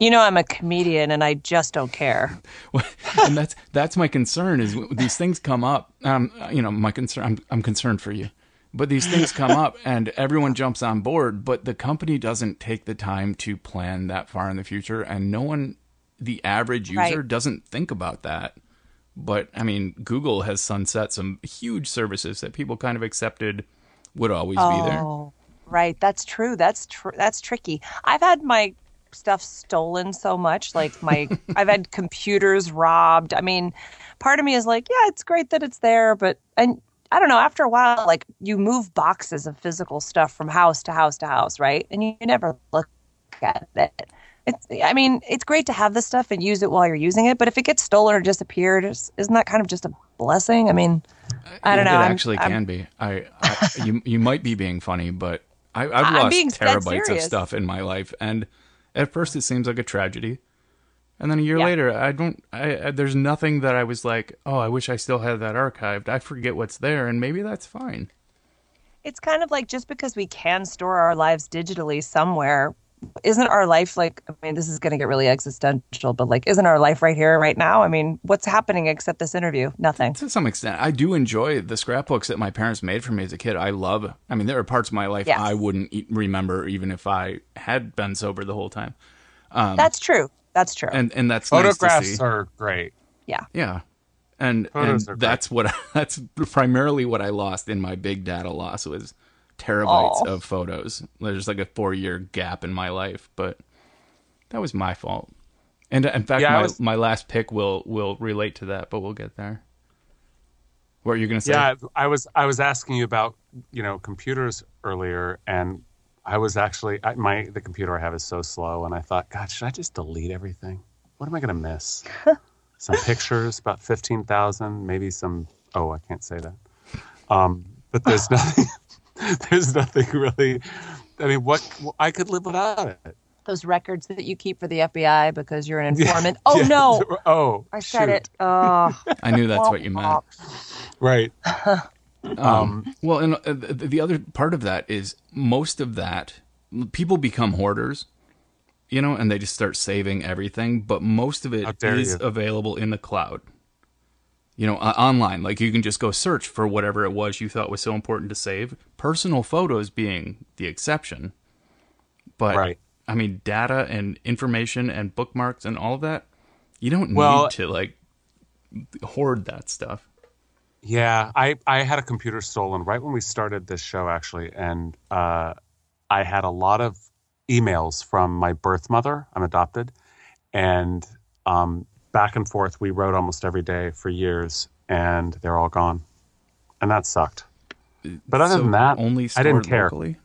You know, I'm a comedian and I just don't care. <laughs> and that's that's my concern is these things come up. Um, you know, my concern. I'm I'm concerned for you, but these things come up and everyone jumps on board, but the company doesn't take the time to plan that far in the future, and no one, the average user, Right. doesn't think about that. But I mean, Google has sunset some huge services that people kind of accepted would always be there. Right. That's true. That's true. That's tricky. I've had my stuff stolen so much. Like my, <laughs> I've had computers robbed. I mean, part of me is like, yeah, it's great that it's there, but and I don't know. After a while, like you move boxes of physical stuff from house to house to house, right? And you never look at it. It's, I mean, it's great to have this stuff and use it while you're using it, but if it gets stolen or disappeared, is- isn't that kind of just a blessing? I mean, uh, I don't It- know. It I'm- actually I'm- can be. I, I you you might be being funny, but I, I've I'm lost being terabytes of stuff in my life, and at first it seems like a tragedy, and then a year Yeah. later, I don't. I, I there's nothing that I was like, oh, I wish I still had that archived. I forget what's there, and maybe that's fine. it's kind of like just because we can store our lives digitally somewhere isn't our life like i mean this is going to get really existential but like isn't our life right here right now i mean what's happening except this interview nothing To some extent, I do enjoy the scrapbooks that my parents made for me as a kid. I love. I mean, there are parts of my life Yes. I wouldn't e- remember even if I had been sober the whole time, um, that's true that's true and and that's nice to Photographs see. are great. yeah Yeah. And, Photos are and great. that's what <laughs> that's primarily what I lost in my big data loss was terabytes of photos. There's like a four year gap in my life, but that was my fault. And in fact, Yeah, my, was- my last pick will will relate to that, but we'll get there. What are you gonna say? Yeah, I was I was asking you about you know computers earlier, and I was actually I, my the computer I have is so slow, and I thought, God, should I just delete everything? What am I going to miss? <laughs> some pictures, about fifteen thousand, maybe some. Oh, I can't say that. Um, but there's <laughs> nothing. <laughs> there's nothing really I mean, what I could live without it. Those records that you keep for the FBI because you're an <laughs> informant. Oh Yeah. no, <laughs> Oh, I said shoot. it. Oh, I knew that's what you meant. Right. Um, well, and uh, the, the other part of that is most of that people become hoarders, you know, and they just start saving everything. But most of How it dare is you. available in the cloud, you know, uh, online. Like you can just go search for whatever it was you thought was so important to save. Personal photos being the exception, but Right. I mean, data and information and bookmarks and all of that, you don't Well- need to like hoard that stuff. Yeah, I, I had a computer stolen right when we started this show, actually. And uh, I had a lot of emails from my birth mother. I'm adopted. And um, back and forth, we wrote almost every day for years, and they're all gone. And that sucked. But other So than that, only I didn't care. locally?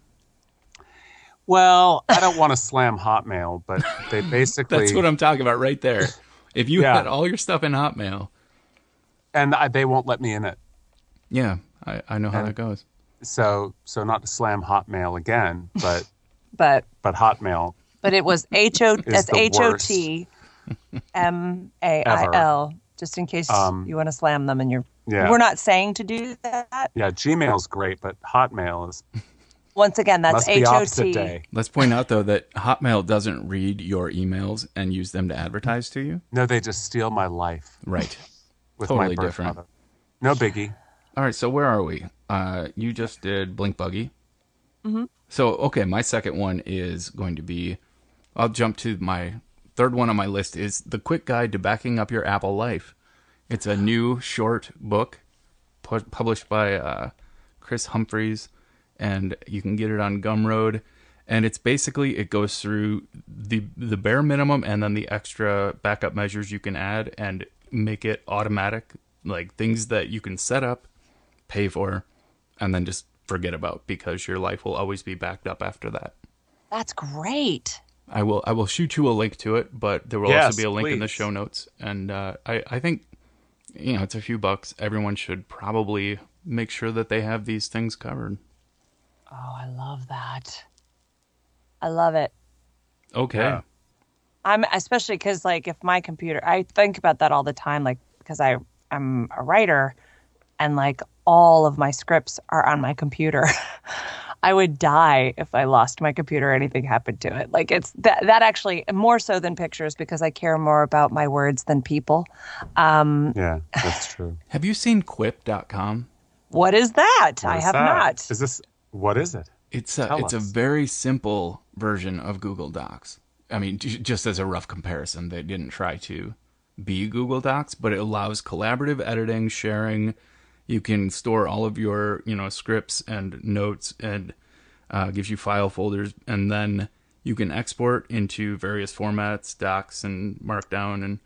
Well, I don't want to slam Hotmail, but <laughs> they basically. That's what I'm talking about right there. If you Yeah. had all your stuff in Hotmail, and I, they won't let me in it. yeah, I, I know how And- that goes. So, so not to slam Hotmail again, but <laughs> but but Hotmail but it was H O. Is That's H O T M A I L. Just in case Um, you want to slam them, and you're. Yeah. We're not saying to do that. Yeah, Gmail's great, but Hotmail is Once again, that's must be H O opposite T. day. Let's point out though that Hotmail doesn't read your emails and use them to advertise to you. No, they just steal my life Right. <laughs> with Totally my birth different. mother. No biggie. All right. So where are we? Uh, you just did Blink Buggy. Mm-hmm. So okay, my second one is going to be. I'll jump to my third one on my list is the quick guide to backing up your Apple life. It's a new short book pu- published by uh, Chris Humphreys, and you can get it on Gumroad. And it's basically it goes through the the bare minimum and then the extra backup measures you can add and make it automatic, like things that you can set up, pay for, and then just forget about because your life will always be backed up after that. That's great. I will I will shoot you a link to it, but there will Yes, also be a link in the show notes. And uh, I I think you know it's a few bucks. Everyone should probably make sure that they have these things covered. Oh, I love that. I love it. Okay. Yeah. I'm especially because like if my computer, I think about that all the time, like because I I'm a writer, and like all of my scripts are on my computer. <laughs> I would die if I lost my computer or anything happened to it. Like it's that that actually more so than pictures because I care more about my words than people. Um, Yeah, that's true. <laughs> Have you seen Quip.com? what is that? What I is have that? not. Is this what is it? It's a Tell it's a very simple version of Google Docs. I mean, just as a rough comparison, they didn't try to be Google Docs, but it allows collaborative editing, sharing. You can store all of your you know scripts and notes, and uh, gives you file folders, and then you can export into various formats, docs and Markdown, and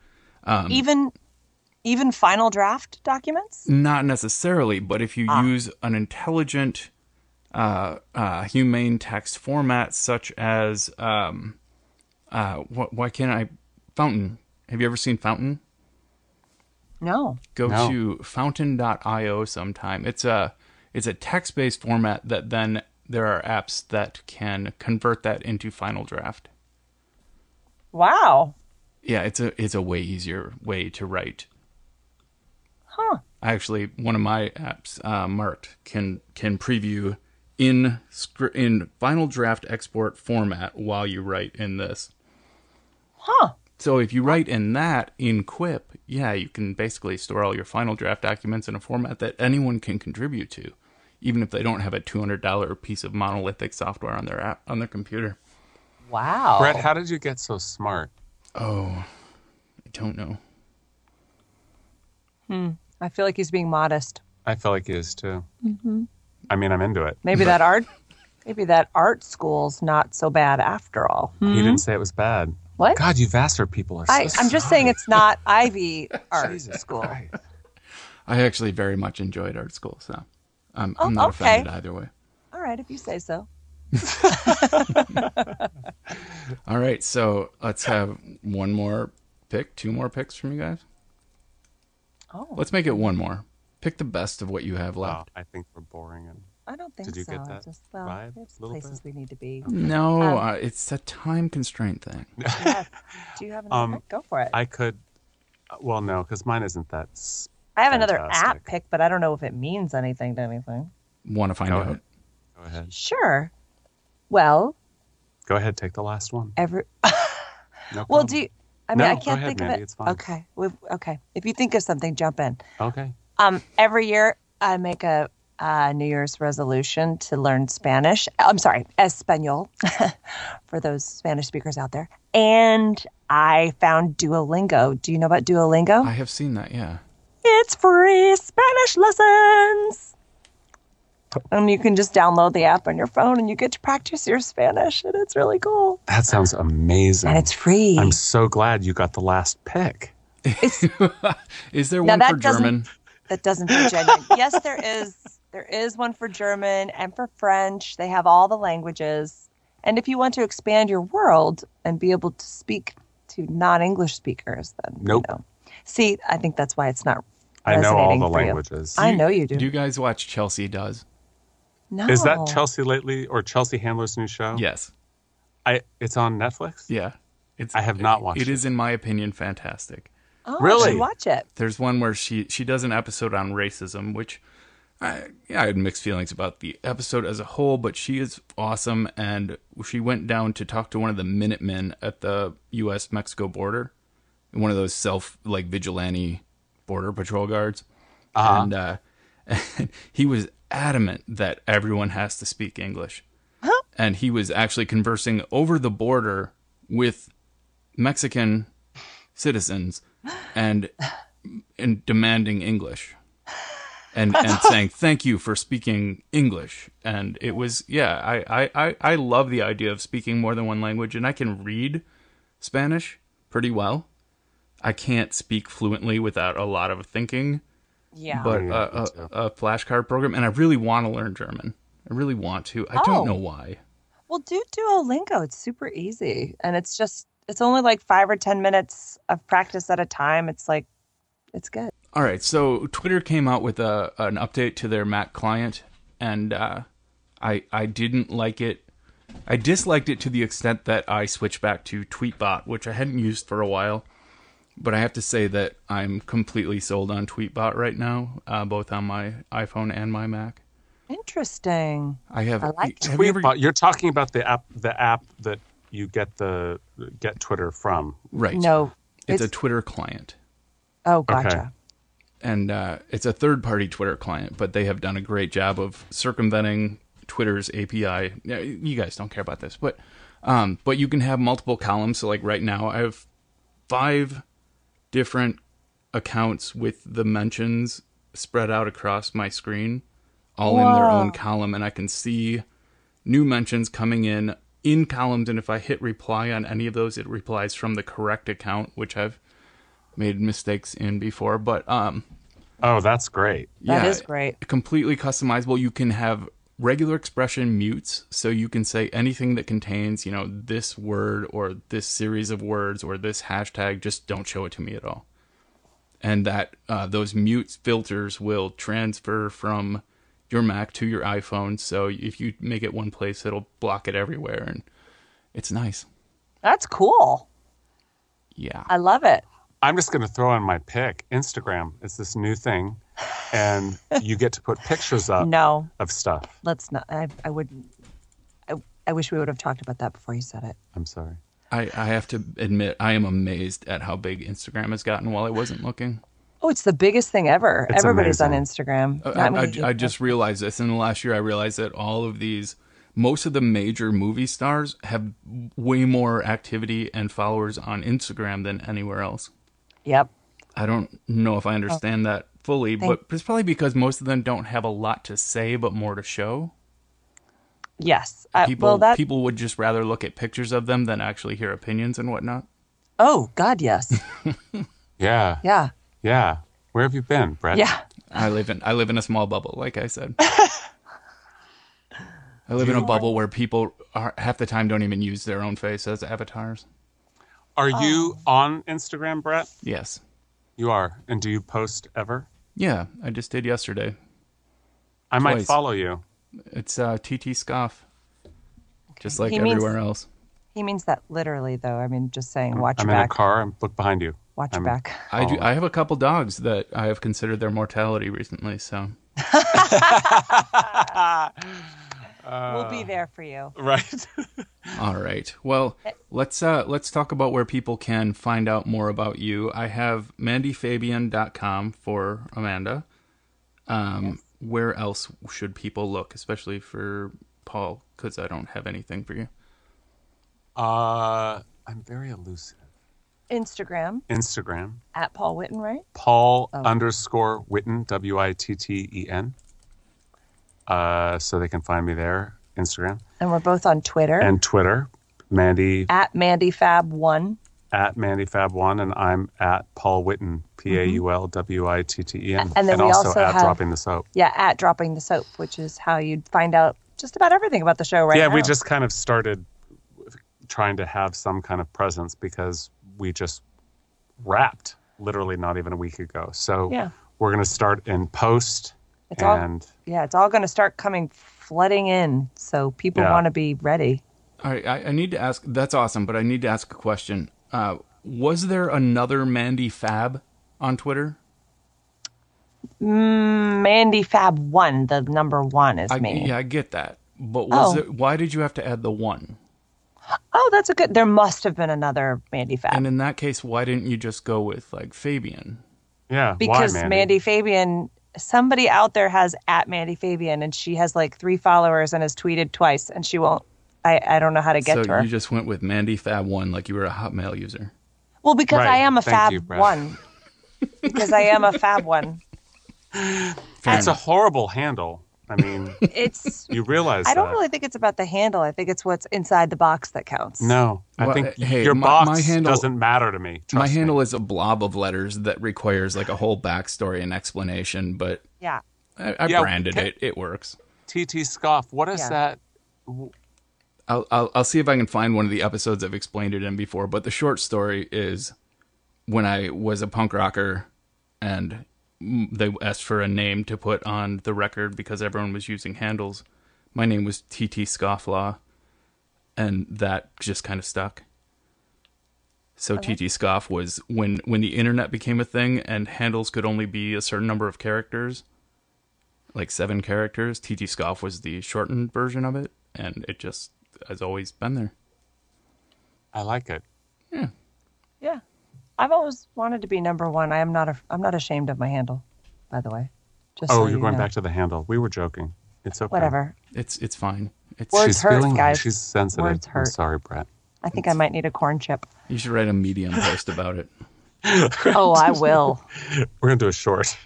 um, even even final draft documents. not necessarily, but if you use an intelligent, uh, uh, humane text format such as, um, uh, what, why can't I? Fountain. Have you ever seen Fountain? No. Go No. to fountain.io sometime. It's a it's a text-based format that then there are apps that can convert that into Final Draft. Wow. Yeah, it's a it's a way easier way to write Huh. actually one of my apps uh, marked can can preview in scr- in final draft export format while you write in this Huh. So if you write in that in quip yeah you can basically store all your final draft documents in a format that anyone can contribute to even if they don't have a $200 piece of monolithic software on their app on their computer Wow. Brett, how did you get so smart? oh i don't know hmm. I feel like he's being modest. I feel like he is too. Mm-hmm. I mean, I'm into it. Maybe that art, maybe that art school's not so bad after all. He hmm? didn't say it was bad. What? God, you Vassar people are so I, I'm just saying it's not Ivy <laughs> Art Jesus School. Christ. i actually very much enjoyed art school so i'm, Oh, I'm not okay. offended either way All right, if you say so. <laughs> <laughs> All right, so let's have one more pick, two more picks from you guys. Oh. Let's make it one more. Pick the best of what you have Wow, left. I think we're boring and I don't think Did you so. get that Just well, vibe there's places bit? we need to be. No, Um, uh, it's a time constraint thing. <laughs> Yeah. Do you have another Um, pick? Go for it. I, I could. Well, no, because mine isn't that. I have another app pick, but I don't know if it means anything to anything. Want to find Go out? ahead. Go ahead. Sure. Well, Go ahead. Take the last one. every <laughs> <laughs> No well, do you, I mean No, I can't ahead, think Mandy, of it. it's fine. Okay. we okay. If you think of something, jump in. Okay. Um, every year I make a, uh New Year's resolution to learn Spanish. I'm sorry, Espanol, <laughs> for those Spanish speakers out there. And I found Duolingo. Do you know about Duolingo? I have seen that. Yeah. It's free Spanish lessons. And you can just download the app on your phone and you get to practice your Spanish. And it's really cool. That sounds amazing. And it's free. I'm so glad you got the last pick. <laughs> Is there one for German? that doesn't feel genuine. yes, there is. There is one for German and for French. They have all the languages. And if you want to expand your world and be able to speak to non-English speakers, then Nope. you know. See, I think that's why it's not. I know all the for you. languages. I know you do. Do you guys watch Chelsea Does? no. Is that Chelsea lately or Chelsea Handler's new show? Yes. I. It's on Netflix. Yeah. It's. I have not watched It it. is, in my opinion, fantastic. Oh, Really? I should watch it. There's one where she she does an episode on racism, which I yeah, I had mixed feelings about the episode as a whole, but she is awesome, and she went down to talk to one of the Minutemen at the U.S. Mexico border, one of those self like vigilante border patrol guards, and uh, <laughs> he was adamant that everyone has to speak English, and he was actually conversing over the border with Mexican citizens <gasps> and and demanding English and and <laughs> saying thank you for speaking English and it was yeah I, I I I love the idea of speaking more than one language and I can read Spanish pretty well I can't speak fluently without a lot of thinking Yeah. but Yeah, a, a, a flashcard program and I really want to learn German I really want to I Oh. don't know why Well, do Duolingo. It's super easy, and it's just it's only like five or ten minutes of practice at a time. It's like it's good. All right, so Twitter came out with a an update to their Mac client, and uh, I I didn't like it. I disliked it to the extent that I switched back to Tweetbot, which I hadn't used for a while. But I have to say that I'm completely sold on Tweetbot right now, uh, both on my iPhone and my Mac. Interesting. I have. I like have you ever, Tweetbot. You're talking about the app. The app that you get the get Twitter from. right? No, it's, a Twitter client. Oh, gotcha. And uh, it's a third-party Twitter client, but they have done a great job of circumventing Twitter's API. You guys don't care about this, but um, but you can have multiple columns. So like right now, I have five different accounts with the mentions spread out across my screen, all in their own column, and I can see new mentions coming in in columns. And if I hit reply on any of those, it replies from the correct account, which I've made mistakes in before. But um, Oh, that's great. That yeah, is great. Completely customizable. You can have regular expression mutes, so you can say anything that contains, you know, this word or this series of words or this hashtag. Just don't show it to me at all. And that uh, those mute filters will transfer from your Mac to your iPhone. So if you make it one place, it'll block it everywhere, and it's nice. That's cool. Yeah. I love it. I'm just going to throw in my pick. Instagram is this new thing, and you get to put pictures up No, of stuff. let's not. I, I would. I, I wish we would have talked about that before you said it. I'm sorry. I, I have to admit, I am amazed at how big Instagram has gotten while I wasn't looking. Oh, it's the biggest thing ever. It's Everybody's on amazing. Instagram. Uh, I, I. I just realized this in the last year. I realized that all of these, most of the major movie stars have way more activity and followers on Instagram than anywhere else. Yep. I don't know if I oh. understand that fully, Thank- but it's probably because most of them don't have a lot to say, but more to show. Yes. I, People, well, that. people would just rather look at pictures of them than actually hear opinions and whatnot. oh God, yes. <laughs> Yeah, Yeah. yeah. Where have you been, Brett? Yeah. I live in I live in a small bubble, like I said. <laughs> I live in a bubble where people are half the time don't even use their own face as avatars. Are Oh. you on Instagram, Brett? Yes. You are. And do you post ever? Yeah, I just did yesterday. I might follow you. It's uh, TT Scoff, just like He means- everywhere else. He means that literally, though. I mean, just saying, watch back. I'm your in back. a car. I'm look behind you. Watch I'm- back. I do. I have a couple dogs that I have considered their mortality recently. So <laughs> <laughs> we'll be there for you. Right. <laughs> All right. Well, let's uh let's talk about where people can find out more about you. I have mandyfabian.com for Amanda. Um where else should people look, especially for Paul cuz I don't have anything for you. uh, I'm very elusive. Instagram Instagram. at Paul Witten, right? Paul Oh. underscore Witten, W I T T E N. Uh, so they can find me there, Instagram And we're both on Twitter and Twitter. Mandy at MandyFab1. at MandyFab1, and I'm at Paul Witten, P A U L W I T T E N. And then we also, also at have- Dropping the Soap. Yeah, at Dropping the Soap, which is how you'd find out just about everything about the show right yeah, now. we just kind of started trying to have some kind of presence because we just wrapped literally not even a week ago. So Yeah. we're going to start in post. It's all- Yeah, it's all going to start coming flooding in. So people Yeah. want to be ready. All right, I, I need to ask. That's awesome, but I need to ask a question. Uh, was there another Mandy Fab on Twitter? Mandy Fab 1, the number one is I, me. yeah, I get that, but was Oh. it? Why did you have to add the one? Oh, that's a good. There must have been another Mandy Fab. And in that case, why didn't you just go with like Fabian? yeah, because why, Mandy? Mandy Fabian, somebody out there has at Mandy Fabian, and she has like three followers and has tweeted twice, and she won't. I, I don't know how to get so to her. you just went with Mandy Fab one, like you were a Hotmail user. well, because Right. I am a Thank Fab you, one. <laughs> because I am a Fab one. Fair It's a horrible handle. I mean, It's. <laughs> you realize I don't that. really think it's about the handle. I think it's what's inside the box that counts. No, I Well, think uh, hey, your my- box my handle- doesn't matter to me. My Trust me. handle is a blob of letters that requires like a whole backstory and explanation, but Yeah. I, I Yeah, branded can- it. It works. TT Scoff. What is Yeah. that? I'll, I'll I'll see if I can find one of the episodes I've explained it in before. But the short story is when I was a punk rocker, and they asked for a name to put on the record because everyone was using handles. My name was TT Scofflaw, and that just kind of stuck. So TT Scoff was when when the internet became a thing and handles could only be a certain number of characters, like seven characters. TT Scoff was the shortened version of it, and it just has always been there. I like it. Yeah. Yeah. I've always wanted to be number one. I am not. A, I'm not ashamed of my handle, by the way. Just Oh, so you're you going know. back to the handle. We were joking. It's okay. Whatever. It's it's fine. It's Words She's hurt, feeling guys. she's sensitive. Words I'm hurt. sorry, Brett. I think I might need a corn chip. you should write a medium post about it. <laughs> Oh, I will. We're gonna do a short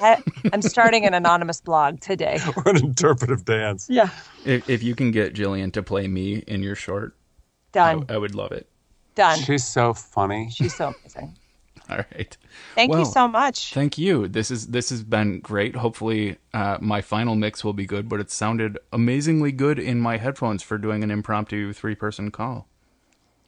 I, I'm starting an anonymous blog today. <laughs> or an interpretive dance. Yeah. If if you can get Jillian to play me in your short, I, Done. I would love it. Done. She's so funny. She's so amazing. <laughs> All right. Thank Well, you so much. Thank you. This is this has been great. Hopefully, uh, my final mix will be good. But it sounded amazingly good in my headphones for doing an impromptu three person call.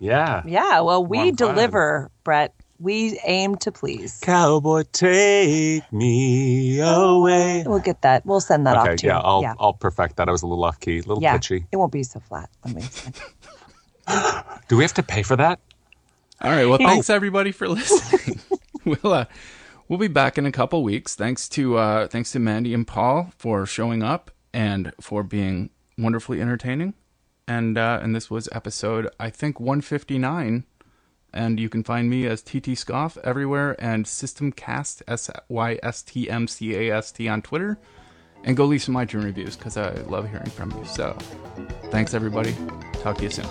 Yeah. yeah. Well, we One vibe. deliver, Brett. We aim to please. Cowboy, take me away. We'll get that. We'll send that Okay, off to yeah, you. I'll yeah. I'll perfect that. I was a little off key, a little yeah. pitchy. It won't be so flat. Let me say. <laughs> Do we have to pay for that? All right. Well, thanks everybody for <laughs> listening. we'll uh, we'll be back in a couple weeks. Thanks to uh, thanks to Mandy and Paul for showing up and for being wonderfully entertaining. And uh, and this was episode I think 159. And you can find me as TT Scoff everywhere and Systemcast S Y S T M C A S T on Twitter. And go leave some iTunes reviews because I love hearing from you. So, thanks everybody. Talk to you soon.